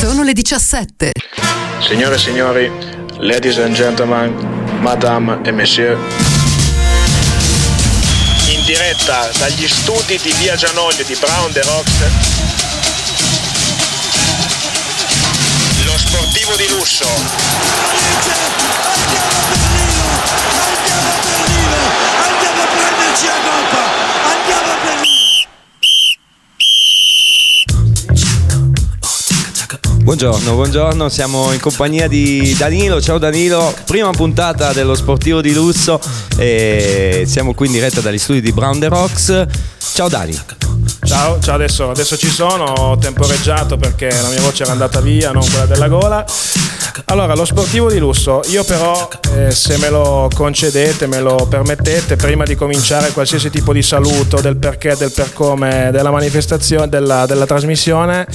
Sono le 17. Signore e signori, ladies and gentlemen, madame e monsieur. In diretta dagli studi di Via Gianoglio di Brown The Rocks. Lo sportivo di lusso. Andiamo a prenderci la coppa! Buongiorno, buongiorno, siamo in compagnia di Danilo. Ciao Danilo, prima puntata dello sportivo di lusso e siamo qui in diretta dagli studi di Brown The Rocks. Ciao Dani. Ciao, ciao adesso, adesso ci sono, ho temporeggiato perché la mia voce era andata via, non quella della gola. Allora, lo sportivo di lusso, io però eh, se me lo concedete, me lo permettete, prima di cominciare qualsiasi tipo di saluto del perché, del per come, della manifestazione, della, della trasmissione,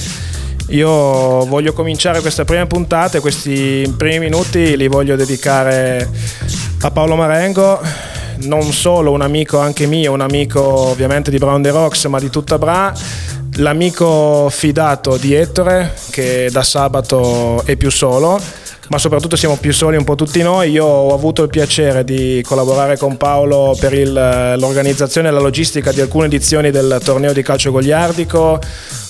io voglio cominciare questa prima puntata e questi primi minuti li voglio dedicare a Paolo Marengo, non solo un amico anche mio, un amico ovviamente di Brown The Rocks, ma di tutta Bra, l'amico fidato di Ettore che da sabato è più solo, ma soprattutto siamo più soli un po' tutti noi. Io ho avuto il piacere di collaborare con Paolo per il- l'organizzazione e la logistica di alcune edizioni del torneo di calcio goliardico.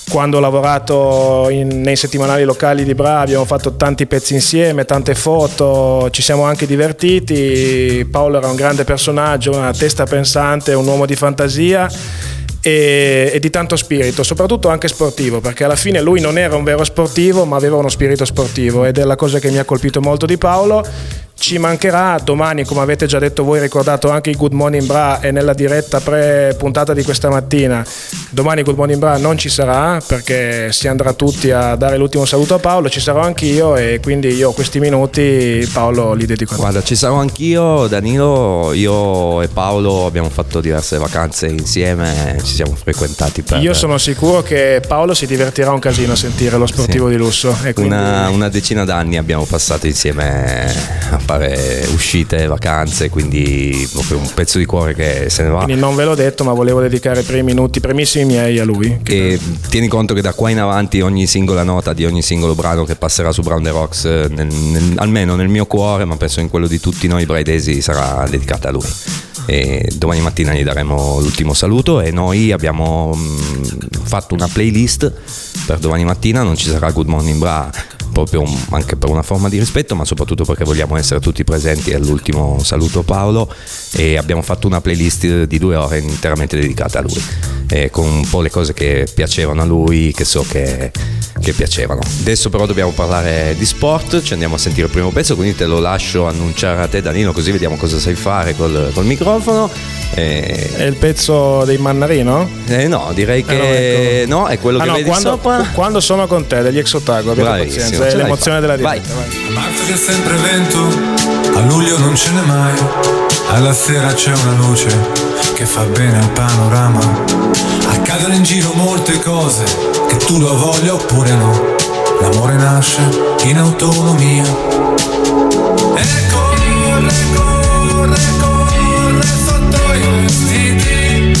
Quando ho lavorato in- nei settimanali locali di Bra abbiamo fatto tanti pezzi insieme, tante foto, ci siamo anche divertiti. Paolo era un grande personaggio, una testa pensante, un uomo di fantasia e, e di tanto spirito, soprattutto anche sportivo, perché alla fine lui non era un vero sportivo, ma aveva uno spirito sportivo ed è la cosa che mi ha colpito molto di Paolo. Ci mancherà domani, come avete già detto voi, ricordato anche il Good Morning Bra e nella diretta pre-puntata di questa mattina. Domani Good Morning Bra non ci sarà perché si andrà tutti a dare l'ultimo saluto a Paolo, ci sarò anch'io e quindi io questi minuti Paolo li dedico a. Guarda, ci sarò anch'io, Danilo, io e Paolo abbiamo fatto diverse vacanze insieme, ci siamo frequentati per Io sono sicuro che Paolo si divertirà un casino a sentire lo sportivo Sì. di lusso. Quindi... una, una decina d'anni abbiamo passato insieme a fare uscite, vacanze, quindi proprio un pezzo di cuore che se ne va. Quindi non ve l'ho detto, ma volevo dedicare i primi minuti, i primissimi miei a lui. E tieni conto che da qua in avanti ogni singola nota di ogni singolo brano che passerà su Brown The Rocks, eh, nel- nel- almeno nel mio cuore, ma penso in quello di tutti noi braidesi, sarà dedicata a lui. E domani mattina gli daremo l'ultimo saluto e noi abbiamo mh, fatto una playlist per domani mattina, non ci sarà Good Morning Bra proprio un- anche per una forma di rispetto, ma soprattutto perché vogliamo essere tutti presenti all'ultimo saluto Paolo e abbiamo fatto una playlist di due ore interamente dedicata a lui, eh, con un po' le cose che piacevano a lui, che so che, che piacevano. Adesso però dobbiamo parlare di sport, ci andiamo a sentire il primo pezzo, quindi te lo lascio annunciare a te Danilo, così vediamo cosa sai fare col, col microfono. Eh, È il pezzo dei Mannarino? eh, no, direi Eh, no, che ecco. no, è quello Ah, che no, vedi quando, sopra. quando sono con te degli ex otago, abbiate Bravissimo, pazienza, l'hai l'emozione della Vai. diretta. vai. A marzo c'è sempre vento, a luglio non ce n'è mai. Alla sera c'è una luce che fa bene al panorama. Accadono in giro molte cose, che tu lo voglia oppure no. L'amore nasce in autonomia. E corre, corre, corre sotto i vestiti.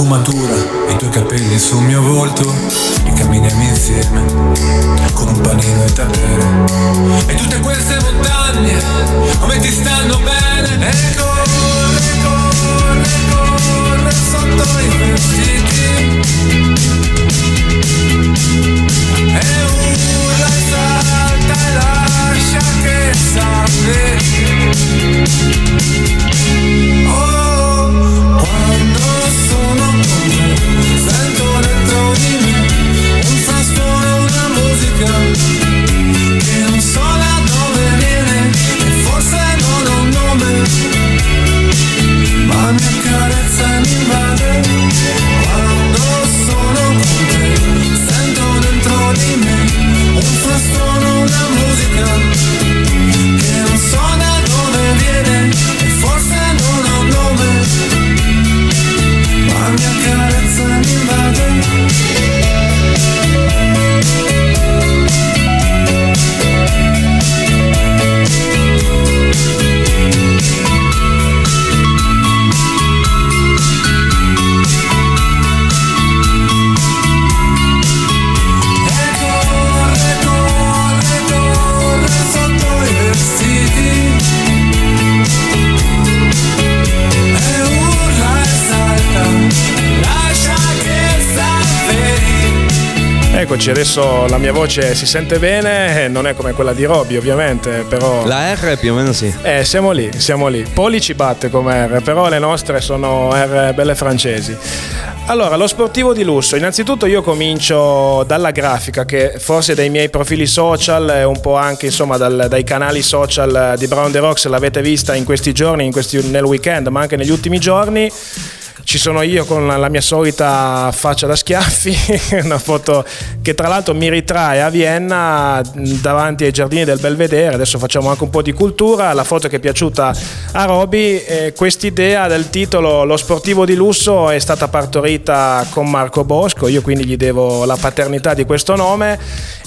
Colore, storm eccoci, adesso la mia voce si sente bene, non è come quella di Robby ovviamente, però... La R più o meno sì. Eh, siamo lì, siamo lì. Poli ci batte come R, però le nostre sono R belle francesi. Allora, lo sportivo di lusso. Innanzitutto io comincio dalla grafica, che forse dai miei profili social e un po' anche insomma dal, dai canali social di Brown The Rocks l'avete vista in questi giorni, in questi, nel weekend, ma anche negli ultimi giorni ci sono io con la mia solita faccia da schiaffi, una foto che tra l'altro mi ritrae a Vienna davanti ai giardini del Belvedere, adesso facciamo anche un po' di cultura, la foto che è piaciuta a Roby, eh, quest'idea del titolo Lo sportivo di lusso è stata partorita con Marco Bosco, io quindi gli devo la paternità di questo nome,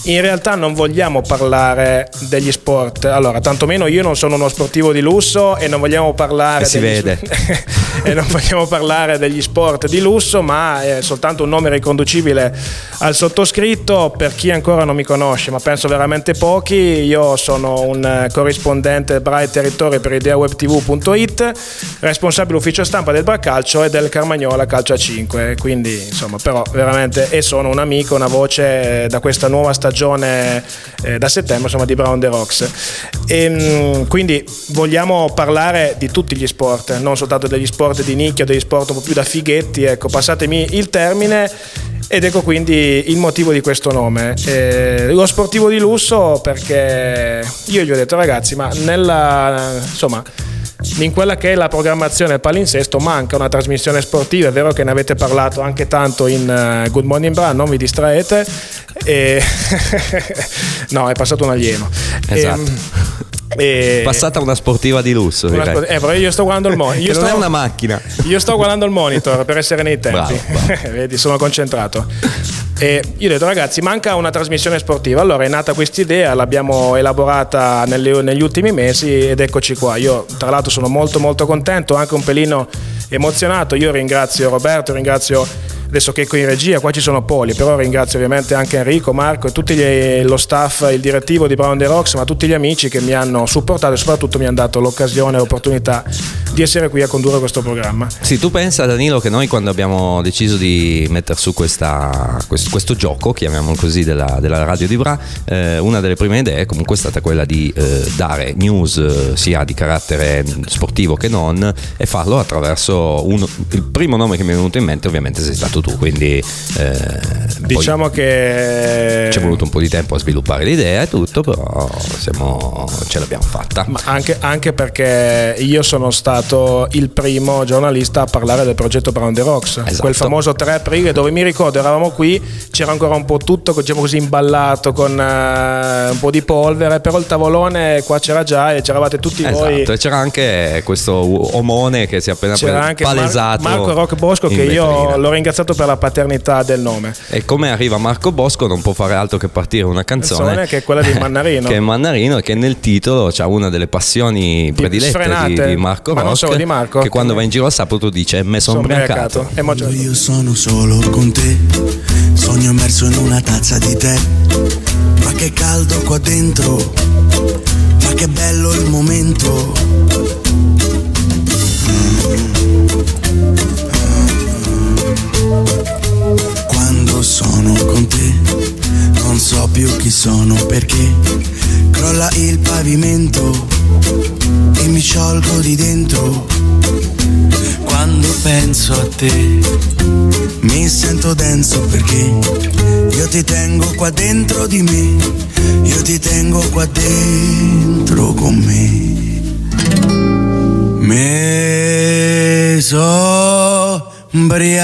in realtà non vogliamo parlare degli sport, allora tantomeno io non sono uno sportivo di lusso e non vogliamo parlare... E si vede. e non vogliamo parlare degli sport di lusso, ma è soltanto un nome riconducibile al sottoscritto. Per chi ancora non mi conosce, ma penso veramente pochi, io sono un corrispondente Bright Territory per ideawebtv.it, responsabile ufficio stampa del Bracalcio e del Carmagnola Calcio a 5. Quindi, insomma, però veramente e sono un amico, una voce da questa nuova stagione eh, da settembre, insomma, di Brown the Rocks. E, ehm, quindi vogliamo parlare di tutti gli sport, non soltanto degli sport di nicchia, degli sport un più da fighetti, ecco, passatemi il termine. Ed ecco quindi il motivo di questo nome. Eh, lo sportivo di lusso perché io gli ho detto ragazzi, ma nella insomma in quella che è la programmazione palinsesto manca una trasmissione sportiva, è vero che ne avete parlato anche tanto in uh, Good Morning Bra, non vi distraete. E... no, è passato un alieno. Esatto. E, ehm, e... Passata una sportiva di lusso. Una sport... eh, però io sto guardando il monitor. non sto... è una macchina. Io sto guardando il monitor per essere nei tempi. Bravo, bravo. Vedi, sono concentrato. E io ho detto, ragazzi, manca una trasmissione sportiva. Allora è nata questa idea, l'abbiamo elaborata nelle, negli ultimi mesi ed eccoci qua. Io, tra l'altro, sono molto, molto contento, anche un pelino emozionato. Io ringrazio Roberto, ringrazio adesso che in regia qua ci sono poli, però ringrazio ovviamente anche Enrico, Marco e tutto lo staff, il direttivo di Brown The Rocks, ma tutti gli amici che mi hanno supportato e soprattutto mi hanno dato l'occasione e l'opportunità di essere qui a condurre questo programma. Sì, tu pensa Danilo che noi quando abbiamo deciso di mettere su questa, questo, questo, gioco, chiamiamolo così, della, della radio di Bra, eh, una delle prime idee comunque è stata quella di eh, dare news eh, sia di carattere sportivo che non e farlo attraverso uno, il primo nome che mi è venuto in mente ovviamente sei stato tu, quindi eh, diciamo che ci è voluto un po' di tempo a sviluppare l'idea e tutto, però siamo, ce l'abbiamo fatta. Ma anche, anche, perché io sono stato il primo giornalista a parlare del progetto Brown the Rocks, esatto. quel famoso 3 aprile dove mi ricordo eravamo qui, c'era ancora un po' tutto diciamo così imballato con uh, un po' di polvere, però il tavolone qua c'era già e c'eravate tutti esatto. voi. E c'era anche questo omone che si è appena palesato. Mar- Marco Rock Bosco che io l'ho ringraziato per la paternità del nome. E come arriva Marco Bosco non può fare altro che partire una canzone, canzone che è quella di Mannarino. che è Mannarino e che nel titolo c'ha una delle passioni predilette di, di, Marco Ma Rock, non solo di Marco. Che quando va in giro a sabato dice me sono ubriacato. Io sono solo con te, sogno immerso in una tazza di tè. Ma che caldo qua dentro, ma che bello il momento sono con te non so più chi sono perché crolla il pavimento e mi sciolgo di dentro. Quando penso a te mi sento denso perché io ti tengo qua dentro di me, io ti tengo qua dentro con me. Me so Imbriacato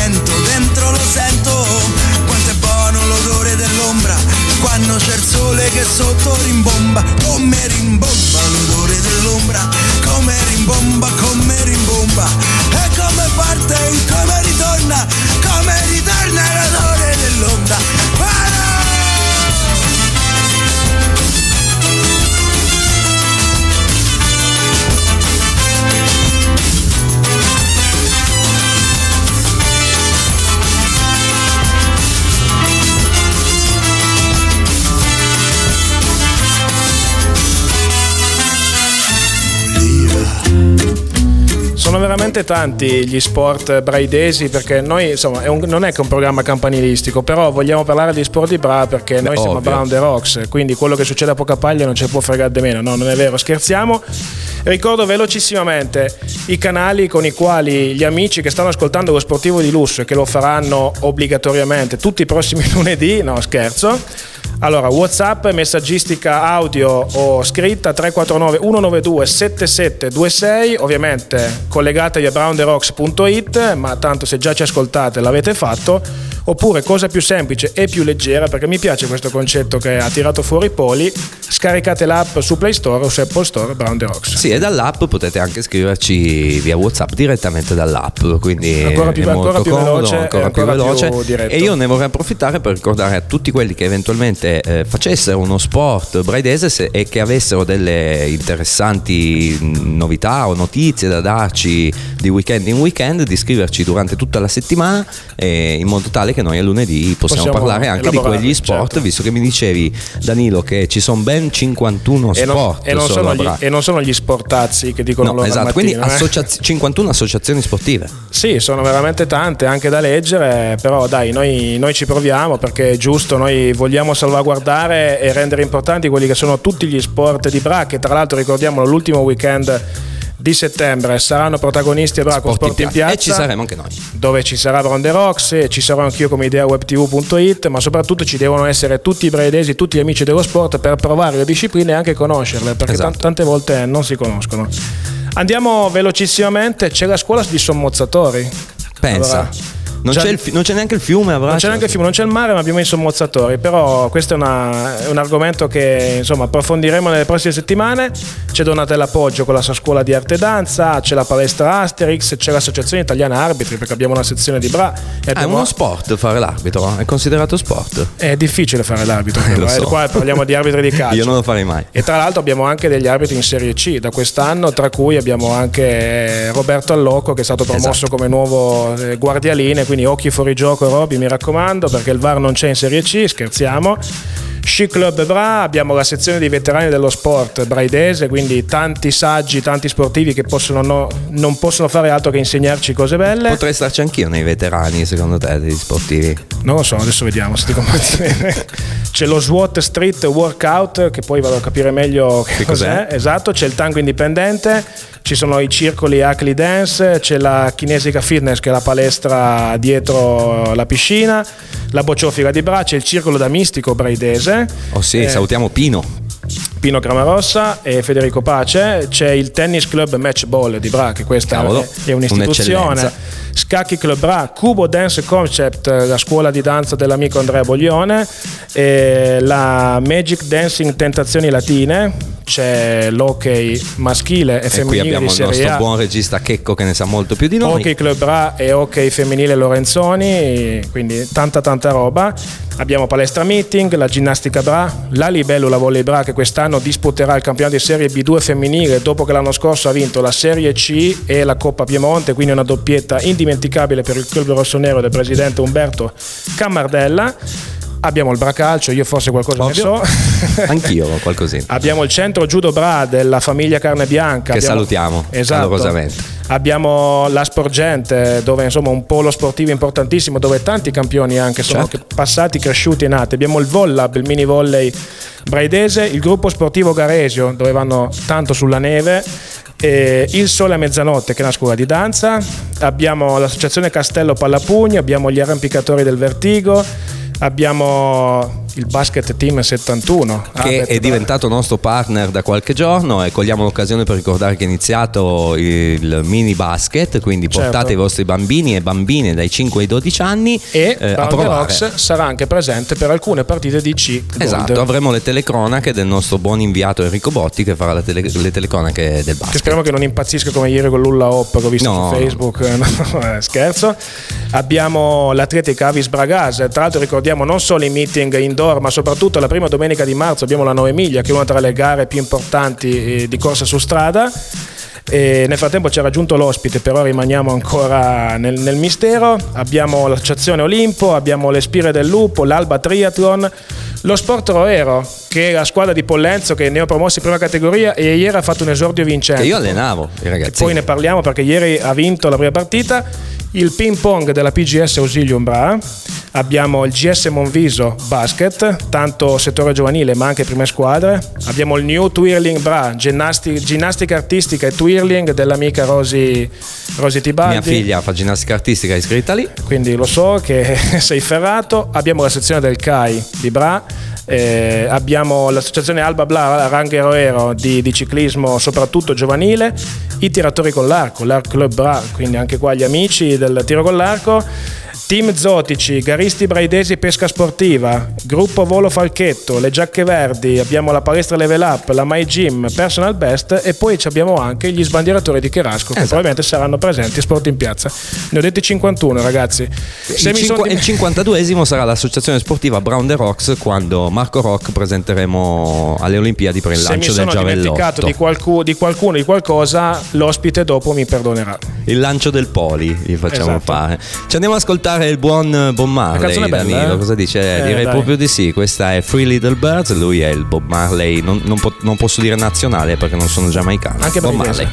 sento, dentro lo sento, quanto è buono l'odore dell'ombra, quando c'è il sole che sotto rimbomba, come rimbomba l'odore dell'ombra, come rimbomba, come rimbomba, e come parte, come ritorna, come ritorna l'odore dell'ombra. Veramente tanti gli sport braidesi perché noi insomma è un- non è che un programma campanilistico, però vogliamo parlare di sport di bra perché noi siamo ovvio. Brown the Rocks, quindi quello che succede a poca paglia non ci può fregare di meno, no, non è vero, scherziamo. Ricordo velocissimamente i canali con i quali gli amici che stanno ascoltando lo sportivo di lusso e che lo faranno obbligatoriamente tutti i prossimi lunedì, no scherzo. Allora, WhatsApp, messaggistica audio o scritta 349 192 7726, ovviamente collegatevi a brownderocks.it, ma tanto se già ci ascoltate l'avete fatto, oppure cosa più semplice e più leggera, perché mi piace questo concetto che ha tirato fuori Poli, scaricate l'app su Play Store o su Apple Store Brown the Rocks. Sì, e dall'app potete anche scriverci via WhatsApp direttamente dall'app, quindi Ancora più- ancora più comodo, veloce e ancora più ancora più veloce. diretto. E io ne vorrei approfittare per ricordare a tutti quelli che eventualmente eh, facessero uno sport braidese se- e che avessero delle interessanti novità o notizie da darci di weekend in weekend, di scriverci durante tutta la settimana eh, in modo tale che noi a lunedì possiamo, Possiamo parlare anche di quegli sport, certo. visto che mi dicevi Danilo che ci sono ben 51 E non, sport e non gli, e non sono gli sportazzi che dicono No, esatto, quindi eh. associaz- 51 associazioni sportive. Sì, sono veramente tante, anche da leggere, però dai, noi, noi ci proviamo perché è giusto, noi vogliamo salvaguardare e rendere importanti quelli che sono tutti gli sport di Bra, che tra l'altro ricordiamolo l'ultimo weekend di settembre saranno protagonisti a Bra con Sport in piazza E ci saremo anche noi. dove ci sarà Bronde Rocks e ci sarò anch'io come idea webtv.it, ma soprattutto ci devono essere tutti i braidesi, tutti gli amici dello sport per provare le discipline e anche conoscerle, perché Esatto. tan- tante volte non si conoscono. Andiamo velocissimamente, c'è la scuola di sommozzatori. Pensa. Allora, non, già- c'è il non c'è neanche il fiume a non c'è neanche il fiume, non c'è il mare, ma abbiamo i sommozzatori. Però questo è, una- è un argomento che insomma approfondiremo nelle prossime settimane. C'è Donatella Poggio con la sua scuola di arte e danza, c'è la palestra Asterix, c'è l'associazione italiana arbitri perché abbiamo una sezione di Bra. Ah, è abbiamo- uno sport fare l'arbitro, è considerato sport. È difficile fare l'arbitro, Eh, eh. so. qua parliamo di arbitri di calcio. Io non lo farei mai. E tra l'altro abbiamo anche degli arbitri in Serie C da quest'anno, tra cui abbiamo anche eh, Roberto Allocco che è stato promosso Esatto. come nuovo eh, guardialine, quindi occhi fuori gioco Roby mi raccomando perché il VAR non c'è in Serie C, scherziamo. Sci Club Bra, abbiamo la sezione dei veterani dello sport braidese, quindi tanti saggi, tanti sportivi che possono no- non possono fare altro che insegnarci cose belle. Potrei starci anch'io nei veterani, secondo te, degli sportivi. Non lo so, adesso vediamo se ti comporti bene. C'è lo SWAT Street Workout, che poi vado a capire meglio che, Che cos'è. Esatto, c'è il tango indipendente, ci sono i circoli Acli Dance, c'è la Kinesica Fitness che è la palestra dietro la piscina, la bocciofila di Bra, c'è il circolo da mistico braidese. Oh sì, Eh, salutiamo Pino. Pino Cramarossa e Federico Pace, c'è il Tennis Club Match Ball di Bra, che questa Cavolo, è, un'istituzione. Scacchi Club Bra, Cubo Dance Concept, la scuola di danza dell'amico Andrea Boglione, la Magic Dancing Tentazioni Latine, c'è l'hockey maschile e E qui femminile abbiamo di il nostro A. buon regista Checco che ne sa molto più di noi. Hockey Club Bra e Hockey Femminile Lorenzoni, quindi tanta tanta roba. Abbiamo palestra meeting, la ginnastica Bra, la Libellula Volley Bra che quest'anno disputerà il campionato di Serie B2 femminile dopo che l'anno scorso ha vinto la Serie C e la Coppa Piemonte, quindi una doppietta indimenticabile per il club rossonero del presidente Umberto Cammardella. Abbiamo il bracalcio, io forse qualcosa Ovvio. ne so. Anch'io qualcosina. Abbiamo il centro Judo Bra della famiglia Carne Bianca. Che Abbiamo- salutiamo Esatto. calorosamente. Abbiamo la Sporgente, dove insomma un polo sportivo importantissimo, dove tanti campioni anche sono Certo. passati, cresciuti e nati. Abbiamo il Vollab, il mini volley braidese, il gruppo sportivo Garesio, dove vanno tanto sulla neve. e il Sole a mezzanotte, che è una scuola di danza. Abbiamo l'associazione Castello Pallapugno, abbiamo gli arrampicatori del Vertigo, abbiamo il basket team 71 che Albert è diventato nostro partner da qualche giorno e cogliamo l'occasione per ricordare che è iniziato il mini basket, quindi portate Certo. i vostri bambini e bambine dai 5 ai 12 anni e eh, a provare. Rocks sarà anche presente per alcune partite di C. Esatto, avremo le telecronache del nostro buon inviato Enrico Botti che farà tele- le telecronache del che basket. speriamo che non impazzisca come ieri con l'Ulla Hop che ho visto No. su Facebook no, eh, scherzo abbiamo l'Atletica Avis Bragas tra l'altro ricordiamo non solo i meeting indoor ma soprattutto la prima domenica di marzo abbiamo la 9 miglia che è una tra le gare più importanti di corsa su strada e nel frattempo ci ha raggiunto l'ospite, però rimaniamo ancora nel, nel mistero. Abbiamo l'associazione Olimpo, abbiamo le Spire del Lupo, l'Alba Triathlon, lo Sport Roero, che è la squadra di Pollenzo che ne ho promossi in prima categoria e ieri ha fatto un esordio vincente. Che io allenavo i ragazzi. Poi ne parliamo perché ieri ha vinto la prima partita. Il ping pong della PGS Ausilium Bra. Abbiamo il GS Monviso Basket, tanto settore giovanile ma anche prime squadre. Abbiamo il New Twirling Bra, ginnasti- ginnastica artistica e twirling dell'amica Rosy, Rosy Tibaldi. Mia figlia fa ginnastica artistica è iscritta lì. Quindi lo so che sei ferrato. Abbiamo la sezione del CAI di Bra. eh, abbiamo l'associazione Alba Bla Ranghero di, di ciclismo soprattutto giovanile, i tiratori con l'arco, l'Arc Club Bra, quindi anche qua gli amici del tiro con l'arco, team zotici, garisti braidesi pesca sportiva, gruppo volo falchetto, le giacche verdi, abbiamo la palestra level up, la My Gym, personal best e poi ci abbiamo anche gli sbandieratori di Cherasco che Esatto. probabilmente saranno presenti a Sport in Piazza. Ne ho detti 51 ragazzi. Se Il, mi sono cinqua- il 52esimo sarà l'associazione sportiva Brown the Rocks quando Marco Rock presenteremo alle Olimpiadi per il se mi lancio del sono dimenticato giavellotto. di, qualcu- di qualcuno di qualcosa, l'ospite dopo mi perdonerà. Il lancio del poli gli facciamo Esatto. fare. Ci andiamo ad ascoltare il buon Bob Marley. bella, Danilo, eh? cosa dice? Eh, Direi dai. proprio di sì. Questa è Free Little Birds. Lui è il Bob Marley. Non, non po- non posso dire nazionale perché non sono giamaicano. Anche Bob. Marley.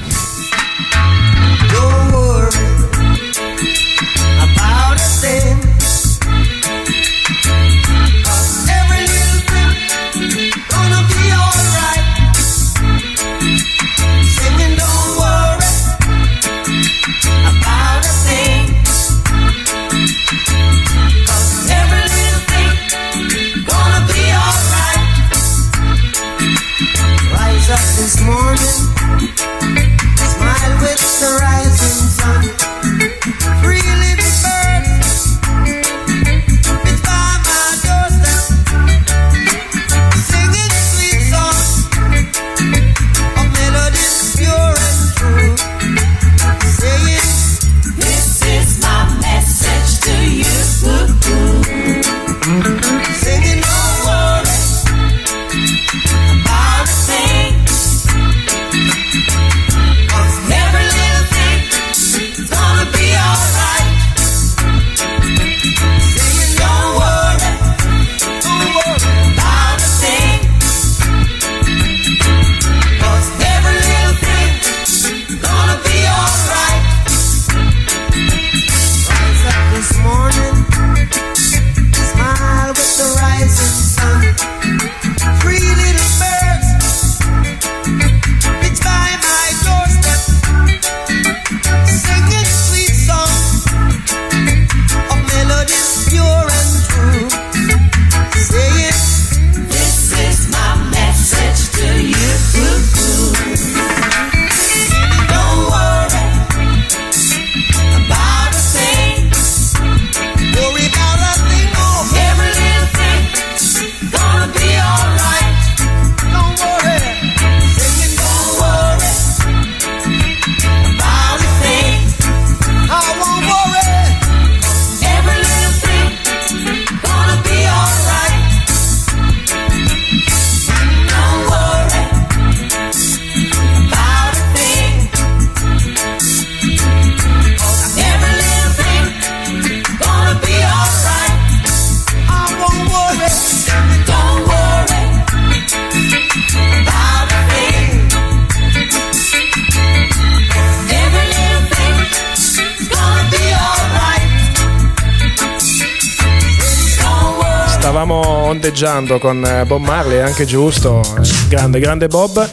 Ondeggiando con eh, Bob Marley, è anche giusto, eh, grande, grande Bob.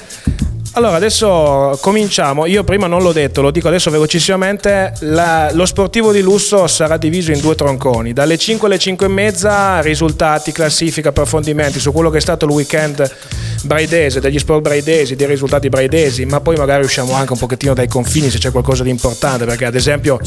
Allora, adesso cominciamo. Io prima non l'ho detto, lo dico adesso velocissimamente. La- lo sportivo di lusso sarà diviso in due tronconi. Dalle 5 alle 5 e mezza, risultati, classifica, approfondimenti su quello che è stato il weekend braidese, degli sport braidesi, dei risultati braidesi, ma poi magari usciamo anche un pochettino dai confini se c'è qualcosa di importante, perché ad esempio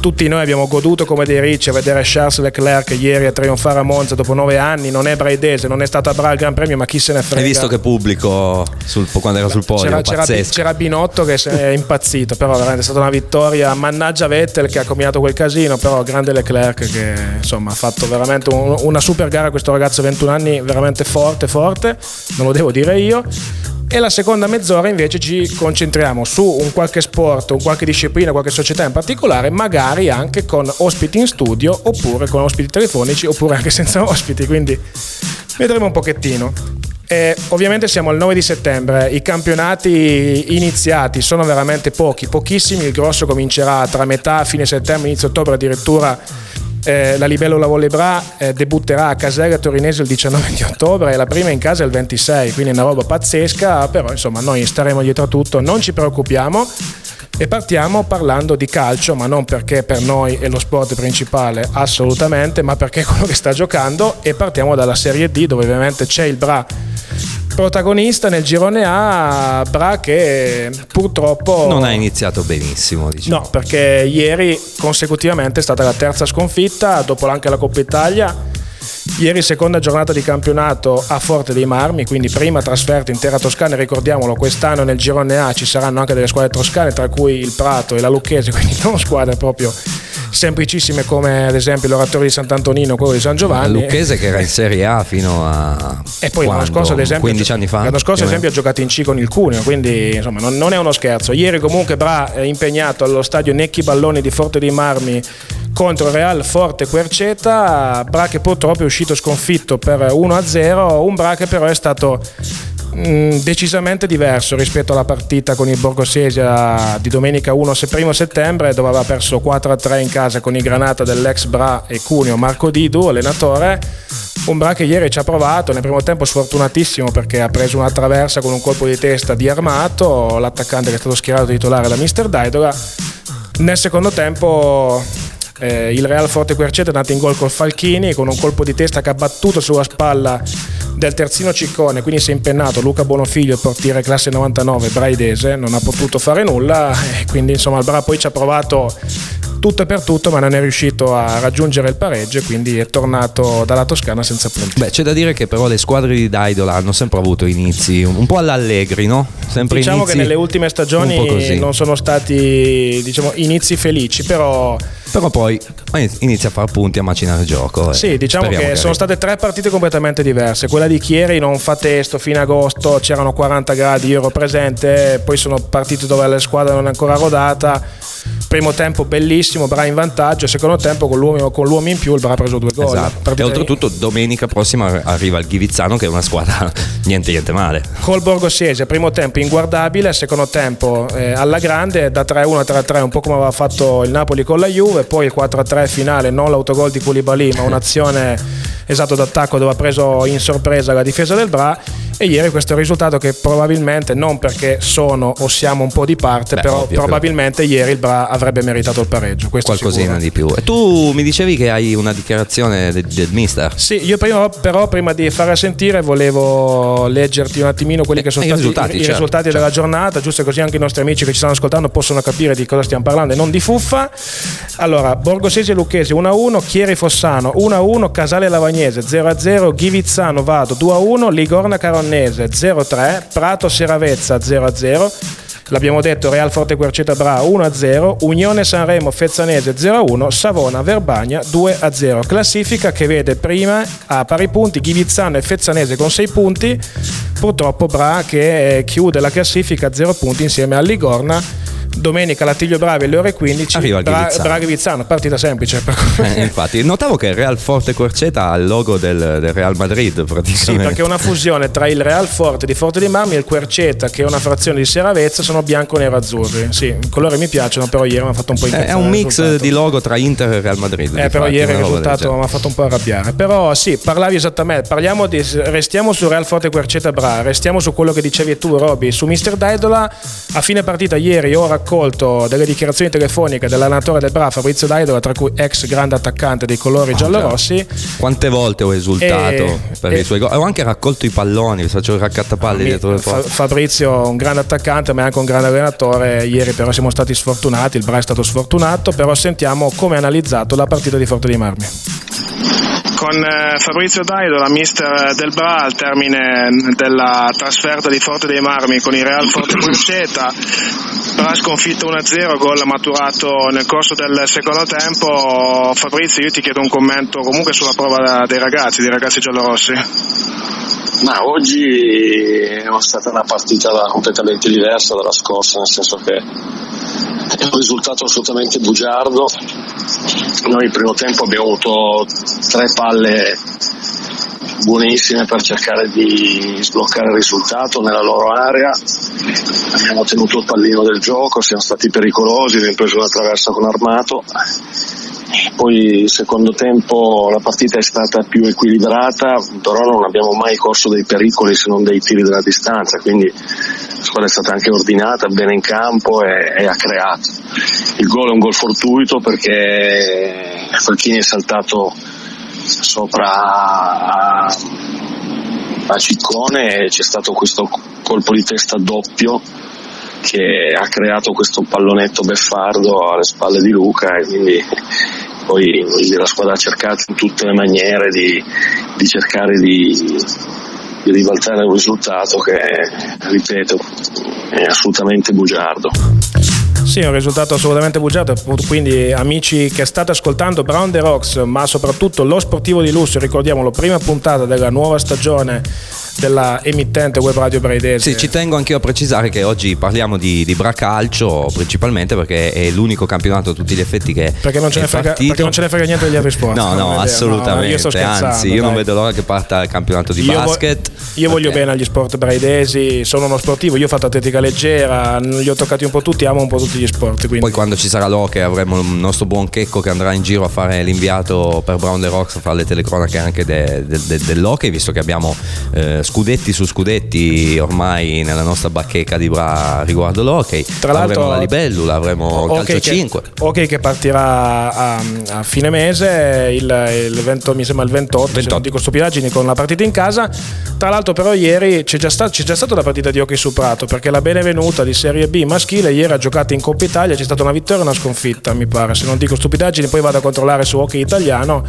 tutti noi abbiamo goduto come dei ricci a vedere Charles Leclerc ieri a trionfare a Monza dopo nove anni, non è braidese, non è stata brava al Gran Premio, ma chi se ne frega. Hai visto che pubblico sul- quando era sul podio? C'era, c'era, c'era Binotto che si è impazzito, però veramente è stata una vittoria. Mannaggia Vettel che ha combinato quel casino, però grande Leclerc che insomma ha fatto veramente un- una super gara. Questo ragazzo 21 anni, veramente forte, forte, non lo devo dire io. E la seconda mezz'ora invece ci concentriamo su un qualche sport, un qualche disciplina, qualche società in particolare, magari anche con ospiti in studio, oppure con ospiti telefonici, oppure anche senza ospiti. Quindi vedremo un pochettino. Eh, ovviamente siamo al 9 di settembre, i campionati iniziati sono veramente pochi, pochissimi, il grosso comincerà tra metà, fine settembre, inizio ottobre addirittura. Eh, la Libello La Vollebra eh, debutterà a Casella Torinese il 19 di ottobre e la prima in casa il 26, quindi è una roba pazzesca, però insomma noi staremo dietro a tutto, non ci preoccupiamo e partiamo parlando di calcio, ma non perché per noi è lo sport principale, assolutamente, ma perché è quello che sta giocando e partiamo dalla Serie D dove ovviamente c'è il Bra protagonista nel girone A, Bra che purtroppo Non ha iniziato benissimo, diciamo. No, perché ieri consecutivamente è stata la terza sconfitta, dopo anche la Coppa Italia. Ieri seconda giornata di campionato a Forte dei Marmi, quindi prima trasferta in terra toscana, ricordiamolo, quest'anno nel girone A ci saranno anche delle squadre toscane, tra cui il Prato e la Lucchese, quindi non squadre proprio semplicissime come ad esempio l'Oratorio di Sant'Antonino o quello di San La Giovanni. Lucchese che era in Serie A fino a E poi l'anno scorso, ad esempio, 15 anni fa. l'anno scorso, ad esempio, ha giocato in C con il Cuneo, quindi insomma non, non è uno scherzo. Ieri comunque Bra è impegnato allo stadio Necchi Balloni di Forte dei Marmi contro Real Forte Querceta. Bra che purtroppo è uscito sconfitto per 1-0, un Bra che però è stato mh, decisamente diverso rispetto alla partita con il Borgosesia di domenica 1 se- 1 settembre dove aveva perso 4-3 in casa con i Granata dell'ex Bra e Cuneo Marco Didu, allenatore. Un Bra che ieri ci ha provato, nel primo tempo sfortunatissimo perché ha preso una traversa con un colpo di testa di armato, l'attaccante che è stato schierato titolare da Mister Daidoga. Nel secondo tempo eh, il Real Forte Querceta è andato in gol col Falchini con un colpo di testa che ha battuto sulla spalla del terzino Ciccone, quindi si è impennato Luca Bonofiglio, portiere classe 99 braidese, non ha potuto fare nulla e quindi insomma il Bra poi ci ha provato tutto e per tutto ma non è riuscito a raggiungere il pareggio e quindi è tornato dalla Toscana senza punti. Beh, c'è da dire che però le squadre di Daidola hanno sempre avuto inizi un po' all'allegri, no? Sempre Diciamo che nelle ultime stagioni non sono stati diciamo, inizi felici, però Però poi inizia a far punti a macinare il gioco. e Sì, diciamo che, speriamo sono state tre partite completamente diverse. Quella di Chieri non fa testo, fino agosto c'erano 40 gradi, io ero presente, poi sono partite dove la squadra non è ancora rodata. Primo tempo bellissimo, Bra in vantaggio, secondo tempo con l'uomo, con l'uomo in più il Bra ha preso due gol. Esatto. E oltretutto domenica prossima arriva il Ghivizzano che è una squadra niente niente male. Col Borgosiese, primo tempo inguardabile, secondo tempo eh, alla grande, da 3-1 a 3-3, un po' come aveva fatto il Napoli con la Juve, poi il 4-3 finale, non l'autogol di Koulibaly, ma un'azione esatto d'attacco dove ha preso in sorpresa la difesa del Bra. E ieri questo è il risultato che probabilmente, non perché sono o siamo un po' di parte, Beh, però ovvio, probabilmente ieri il Bra avrebbe meritato il pareggio. Qualcosina sicuro. di più. E tu mi dicevi che hai una dichiarazione del, del mister. Sì, io prima, però prima di fare sentire volevo leggerti un attimino quelli che sono Eh, i stati risultati, i certo, risultati certo. della giornata, giusto così anche i nostri amici che ci stanno ascoltando possono capire di cosa stiamo parlando e non di fuffa. Allora, Borgosesi e Lucchesi 1-1, Chieri Fossano 1-1, Casale Lavagnese 0-0, Ghivizzano Vado 2-1, Ligorna Caronnese 0-3, Prato Seravezza 0-0. L'abbiamo detto Real Forte Querceta Bra 1-0, Unione Sanremo Fezzanese 0-1, Savona Verbagna 2-0. Classifica che vede prima a pari punti Ghivizzano e Fezzanese con 6 punti, purtroppo Bra che eh, chiude la classifica a 0 punti insieme a Ligorna domenica Lattiglio Bravi alle ore 15, Arriva il Ghivizzano. Braga Vizzano, partita semplice. Eh, infatti, notavo che il Real Forte Querceta ha il logo del, del Real Madrid praticamente. Sì, perché è una fusione tra il Real Forte di Forte dei Marmi e il Querceta, che è una frazione di Seravezza, sono bianco, nero, azzurri. Sì, i colori mi piacciono, però ieri mi ha fatto un po' Eh, incazzare. È un mix di logo tra Inter e Real Madrid. Eh, di però ieri il risultato mi ha fatto un po' arrabbiare. Però sì, parlavi esattamente, parliamo di, restiamo su Real Forte Querceta Bra, restiamo su quello che dicevi tu Roby, su Mister Daidola. A fine partita ieri ho raccolto delle dichiarazioni telefoniche dell'allenatore del Bra, Fabrizio Daidola, tra cui ex grande attaccante dei colori giallorossi. Quante volte ho esultato E- per e- i suoi gol? Ho anche raccolto i palloni, vi faccio il raccattapalli Mi- dietro le porte. Fabrizio un grande attaccante ma è anche un grande allenatore ieri però siamo stati sfortunati il Bra è stato sfortunato però sentiamo come ha analizzato la partita di Forte dei Marmi con eh, Fabrizio Daidola, mister del Bra, al termine della trasferta di Forte dei Marmi con il Real Forte Querceta. Bra sconfitto 1-0, gol maturato nel corso del secondo tempo. Fabrizio, io ti chiedo un commento comunque sulla prova dei ragazzi, dei ragazzi giallorossi. Ma oggi è stata una partita completamente diversa dalla scorsa, nel senso che è un risultato assolutamente bugiardo. Noi il primo tempo abbiamo avuto tre palle buonissime per cercare di sbloccare il risultato nella loro area. Abbiamo tenuto il pallino del gioco, siamo stati pericolosi, abbiamo preso una traversa con Armato. Poi il secondo tempo la partita è stata più equilibrata, però non abbiamo mai corso dei pericoli se non dei tiri della distanza, quindi la squadra è stata anche ordinata, bene in campo e, e ha creato. Il gol è un gol fortuito perché Falchini è saltato sopra a, Ciccone c'è stato questo colpo di testa doppio che ha creato questo pallonetto beffardo alle spalle di Luca e quindi poi la squadra ha cercato in tutte le maniere di, di cercare di, di ribaltare un risultato che, ripeto, è assolutamente bugiardo. Sì, è un risultato assolutamente bugiato, quindi amici che state ascoltando Brown the Rocks, ma soprattutto lo sportivo di lusso, ricordiamolo, prima puntata della nuova stagione della emittente web radio braidese. Sì, ci tengo anche io a precisare che oggi parliamo di, di Bracalcio principalmente perché è l'unico campionato a tutti gli effetti che perché non, ce è ne frega, perché non ce ne frega niente degli altri sport. No, non no, assolutamente. No, io Anzi, io non dai. vedo l'ora che parta il campionato di Io vo- basket. Io voglio bene agli sport braidesi, sono uno sportivo, io ho fatto atletica leggera, li ho toccati un po' tutti, amo un po' tutti gli sport. Quindi. Poi quando ci sarà l'Oche avremo il nostro buon Checco che andrà in giro a fare l'inviato per Brown the Rocks a fare le telecronache anche de- de- de- dell'Hockey, visto che abbiamo eh, scudetti su scudetti ormai nella nostra bacheca di Bra riguardo l'Hockey. Tra l'altro- avremo la libellula, avremo il calcio che, 5. ok che partirà a, a fine mese il, il 20, mi sembra il 28, se 28. non dico stupidaggini con la partita in casa tra l'altro però ieri c'è già, sta- c'è già stata la partita di hockey su Prato perché la Benevenuta di Serie B maschile ieri ha giocato in Coppa Italia c'è stata una vittoria e una sconfitta mi pare se non dico stupidaggini poi vado a controllare su hockey italiano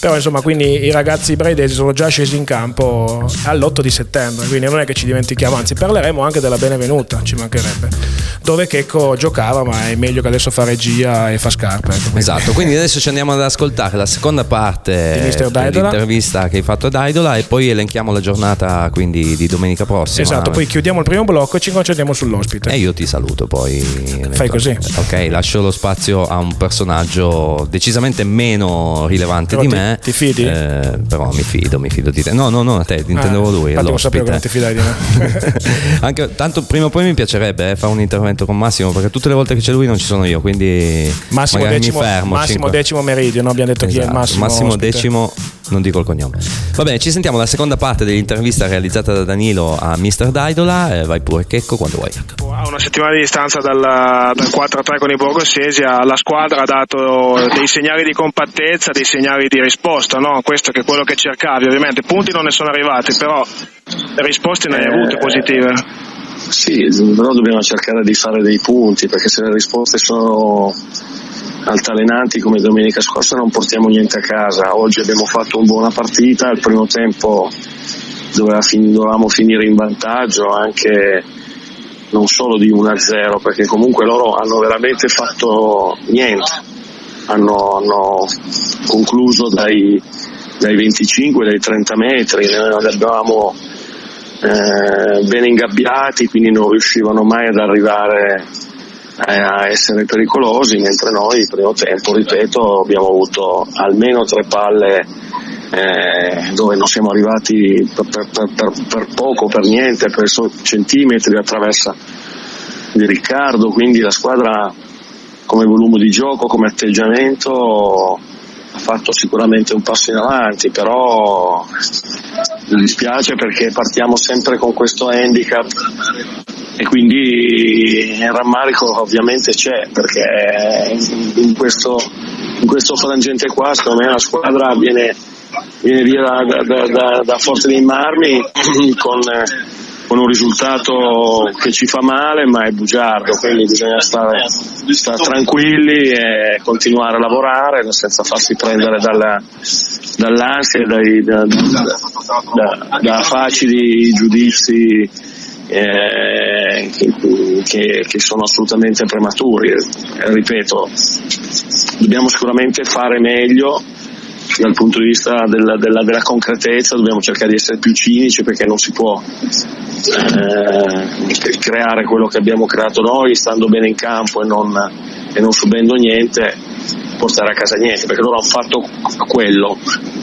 però insomma quindi i ragazzi braidesi sono già scesi in campo all'8 di settembre quindi non è che ci dimentichiamo anzi parleremo anche della Benevenuta ci mancherebbe dove Checco giocava ma è meglio che adesso fa regia e fa scarpe ecco. Quindi- Esatto, quindi adesso ci andiamo ad ascoltare la seconda parte. Daidola. dell'intervista che hai fatto a Daidola e poi elenchiamo la giornata quindi di domenica prossima. esatto poi chiudiamo il primo blocco e ci concentriamo sull'ospite E io ti saluto poi. Fai così. Ok, lascio lo spazio a un personaggio decisamente meno rilevante Però di ti- me. ti fidi? Eh, però mi fido, mi fido di te. No, no, no, a te, intendevo Ah, lui. Infatti lo l'ospite. sapevo che non ti fidai di me. Anche, tanto prima o poi mi piacerebbe eh, fare un intervento con Massimo perché tutte le volte che c'è lui non ci sono io, quindi Massimo magari decimo, mi fermo. Massimo cinque- decimo meridio, no? abbiamo detto chi è il Esatto, massimo. ospite. decimo, non dico il cognome. Va bene, ci sentiamo la seconda parte dell'intervista realizzata da Danilo a Mr. Daidola. Eh, vai pure Checco quando vuoi. A una settimana di distanza dal, dal 4-3 con i Borgosesia, la squadra ha dato dei segnali di compattezza, dei segnali di risposta, no? questo che è quello che cercavi. Ovviamente punti non ne sono arrivati, però risposte ne hai Eh, avute positive. Sì, però dobbiamo cercare di fare dei punti perché se le risposte sono altalenanti come domenica scorsa non portiamo niente a casa. Oggi abbiamo fatto una buona partita, il primo tempo fin- dovevamo finire in vantaggio anche non solo di 1-0 perché comunque loro hanno veramente fatto niente, hanno, hanno concluso dai, dai 25, dai 30 metri, noi eravamo eh, ben ingabbiati, quindi non riuscivano mai ad arrivare eh, a essere pericolosi, mentre noi il primo tempo, ripeto, abbiamo avuto almeno tre palle eh, dove non siamo arrivati per, per, per, per poco, per niente, per centimetri attraverso di Riccardo, quindi la squadra come volume di gioco, come atteggiamento ha fatto sicuramente un passo in avanti, però mi dispiace perché partiamo sempre con questo handicap e quindi il rammarico ovviamente c'è perché in questo, in questo frangente qua secondo me la squadra viene, viene via da, da, da, da Forte dei Marmi con, con, un risultato che ci fa male ma è bugiardo, quindi bisogna stare, stare tranquilli e continuare a lavorare senza farsi prendere dalla, dall'ansia e dai, da, da, da facili giudizi eh, che, che, sono assolutamente prematuri. Ripeto, dobbiamo sicuramente fare meglio dal punto di vista della, della, della, concretezza, dobbiamo cercare di essere più cinici perché non si può eh, creare quello che abbiamo creato noi stando bene in campo e non, e non subendo niente portare a casa niente perché loro hanno fatto quello.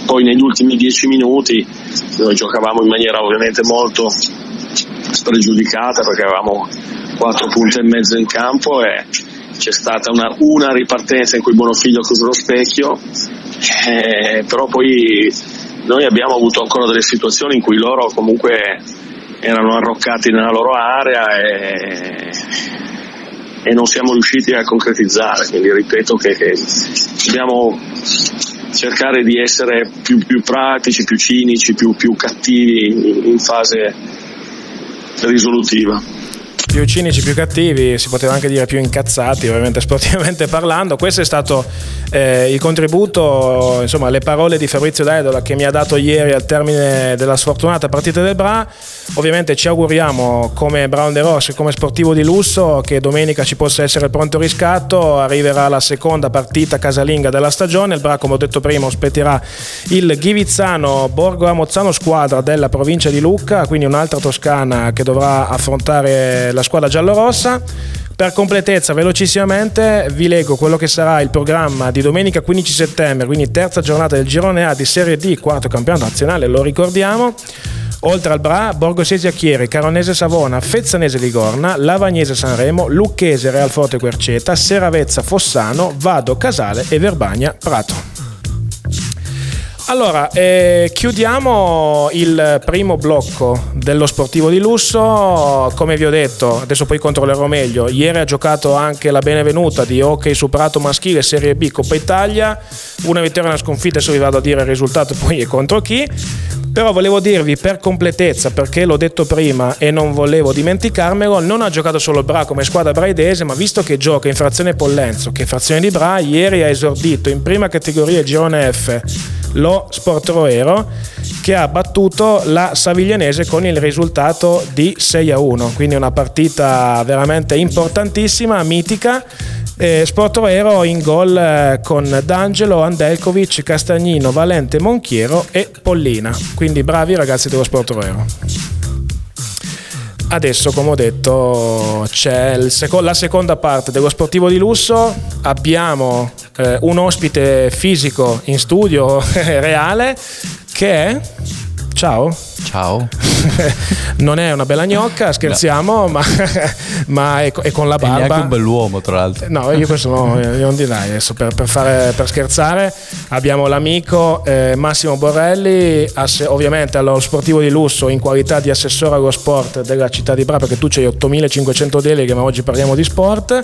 Poi negli ultimi dieci minuti noi giocavamo in maniera ovviamente molto spregiudicata perché avevamo quattro punti e mezzo in campo e c'è stata una, una ripartenza in cui Bonofiglio ha chiuso lo specchio, eh, però poi noi abbiamo avuto ancora delle situazioni in cui loro comunque erano arroccati nella loro area e, e non siamo riusciti a concretizzare, quindi ripeto che, che dobbiamo cercare di essere più, più pratici, più cinici, più, più cattivi in, in fase risolutiva più cinici, più cattivi, si poteva anche dire più incazzati, ovviamente sportivamente parlando. Questo è stato eh, il contributo, insomma, le parole di Fabrizio Daidola che mi ha dato ieri al termine della sfortunata partita del Bra. Ovviamente ci auguriamo come Brown de Ross, come sportivo di lusso, che domenica ci possa essere il pronto riscatto. Arriverà la seconda partita casalinga della stagione. Il Bra, come ho detto prima, ospiterà il Ghivizzano Borgo Amozzano squadra della provincia di Lucca, quindi un'altra toscana che dovrà affrontare la la squadra giallorossa. Per completezza, velocissimamente, vi leggo quello che sarà il programma di domenica 15 settembre, quindi terza giornata del girone A di Serie D, quarto campionato nazionale, lo ricordiamo. Oltre al Bra, Borgosesi Acchieri, Caronese Savona, Fezzanese Ligorna, Lavagnese Sanremo, Lucchese Realforte Querceta, Seravezza Fossano, Vado Casale e Verbagna Prato. Allora, eh, chiudiamo il primo blocco dello sportivo di lusso. Come vi ho detto, adesso poi controllerò meglio. Ieri ha giocato anche la Benevenuta di hockey superato maschile Serie B Coppa Italia. Una vittoria e una sconfitta, adesso vi vado a dire il risultato poi e contro chi. Però volevo dirvi per completezza, perché l'ho detto prima e non volevo dimenticarmelo, non ha giocato solo Bra come squadra braidese, ma visto che gioca in frazione Pollenzo, che frazione di Bra, ieri ha esordito in prima categoria girone F lo Sportroero che ha battuto la Saviglianese con il risultato di 6 a 1, quindi una partita veramente importantissima, mitica. Eh, Sportroero in gol eh, con D'Angelo, Andelkovic, Castagnino, Valente, Monchiero e Pollina. Quindi bravi ragazzi dello Sportroero. Adesso, come ho detto, c'è seco- la seconda parte dello sportivo di lusso. Abbiamo eh, un ospite fisico in studio reale che è Ciao. Ciao. non è una bella gnocca, scherziamo, no. ma, ma è, è, con la barba. È neanche un bell'uomo, tra l'altro. No, io questo no, io non direi adesso per, per, fare, per scherzare. Abbiamo l'amico eh, Massimo Borrelli, ass- ovviamente allo sportivo di lusso in qualità di assessore allo sport della città di Bra, perché tu c'hai 8500 deleghe, ma oggi parliamo di sport.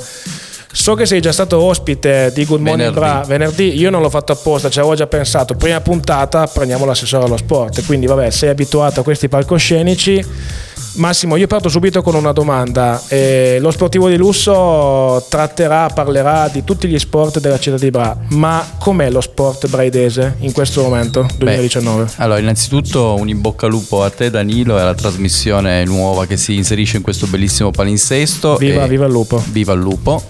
So che sei già stato ospite di Good Morning venerdì. Bra venerdì, io non l'ho fatto apposta, ci avevo già pensato. Prima puntata prendiamo l'assessore allo sport, quindi vabbè, sei abituato a questi palcoscenici Massimo, io parto subito con una domanda. Eh, lo sportivo di lusso tratterà, parlerà di tutti gli sport della città di Bra, ma com'è lo sport braidese in questo momento, 2019? Beh, allora, innanzitutto un in bocca al lupo a te Danilo e alla trasmissione nuova che si inserisce in questo bellissimo palinsesto. Viva, viva il lupo. Viva il lupo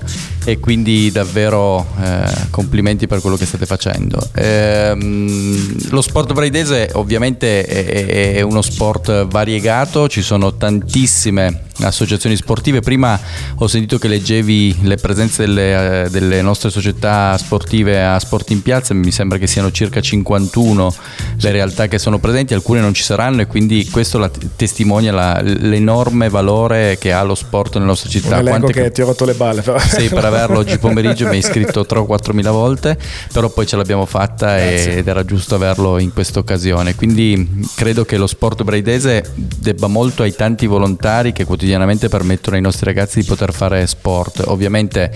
e quindi davvero eh, complimenti per quello che state facendo. Ehm, lo sport braidese ovviamente è, è, uno sport variegato, ci sono tantissime associazioni sportive. Prima ho sentito che leggevi le presenze delle, eh, delle nostre società sportive a Sport in Piazza, mi sembra che siano circa 51 le realtà che sono presenti, alcune non ci saranno e quindi questo la testimonia la- l'enorme valore che ha lo sport nella nostra città. Un Quante- che ti ho rotto le balle. Però. sì, per averlo oggi pomeriggio mi hai iscritto 3 o 4 mila volte, però poi ce l'abbiamo fatta e- ed era giusto averlo in questa occasione. Quindi credo che lo sport braidese debba molto ai tanti volontari che quotidianamente permettono ai nostri ragazzi di poter fare sport. Ovviamente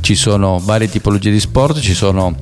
ci sono varie tipologie di sport, ci sono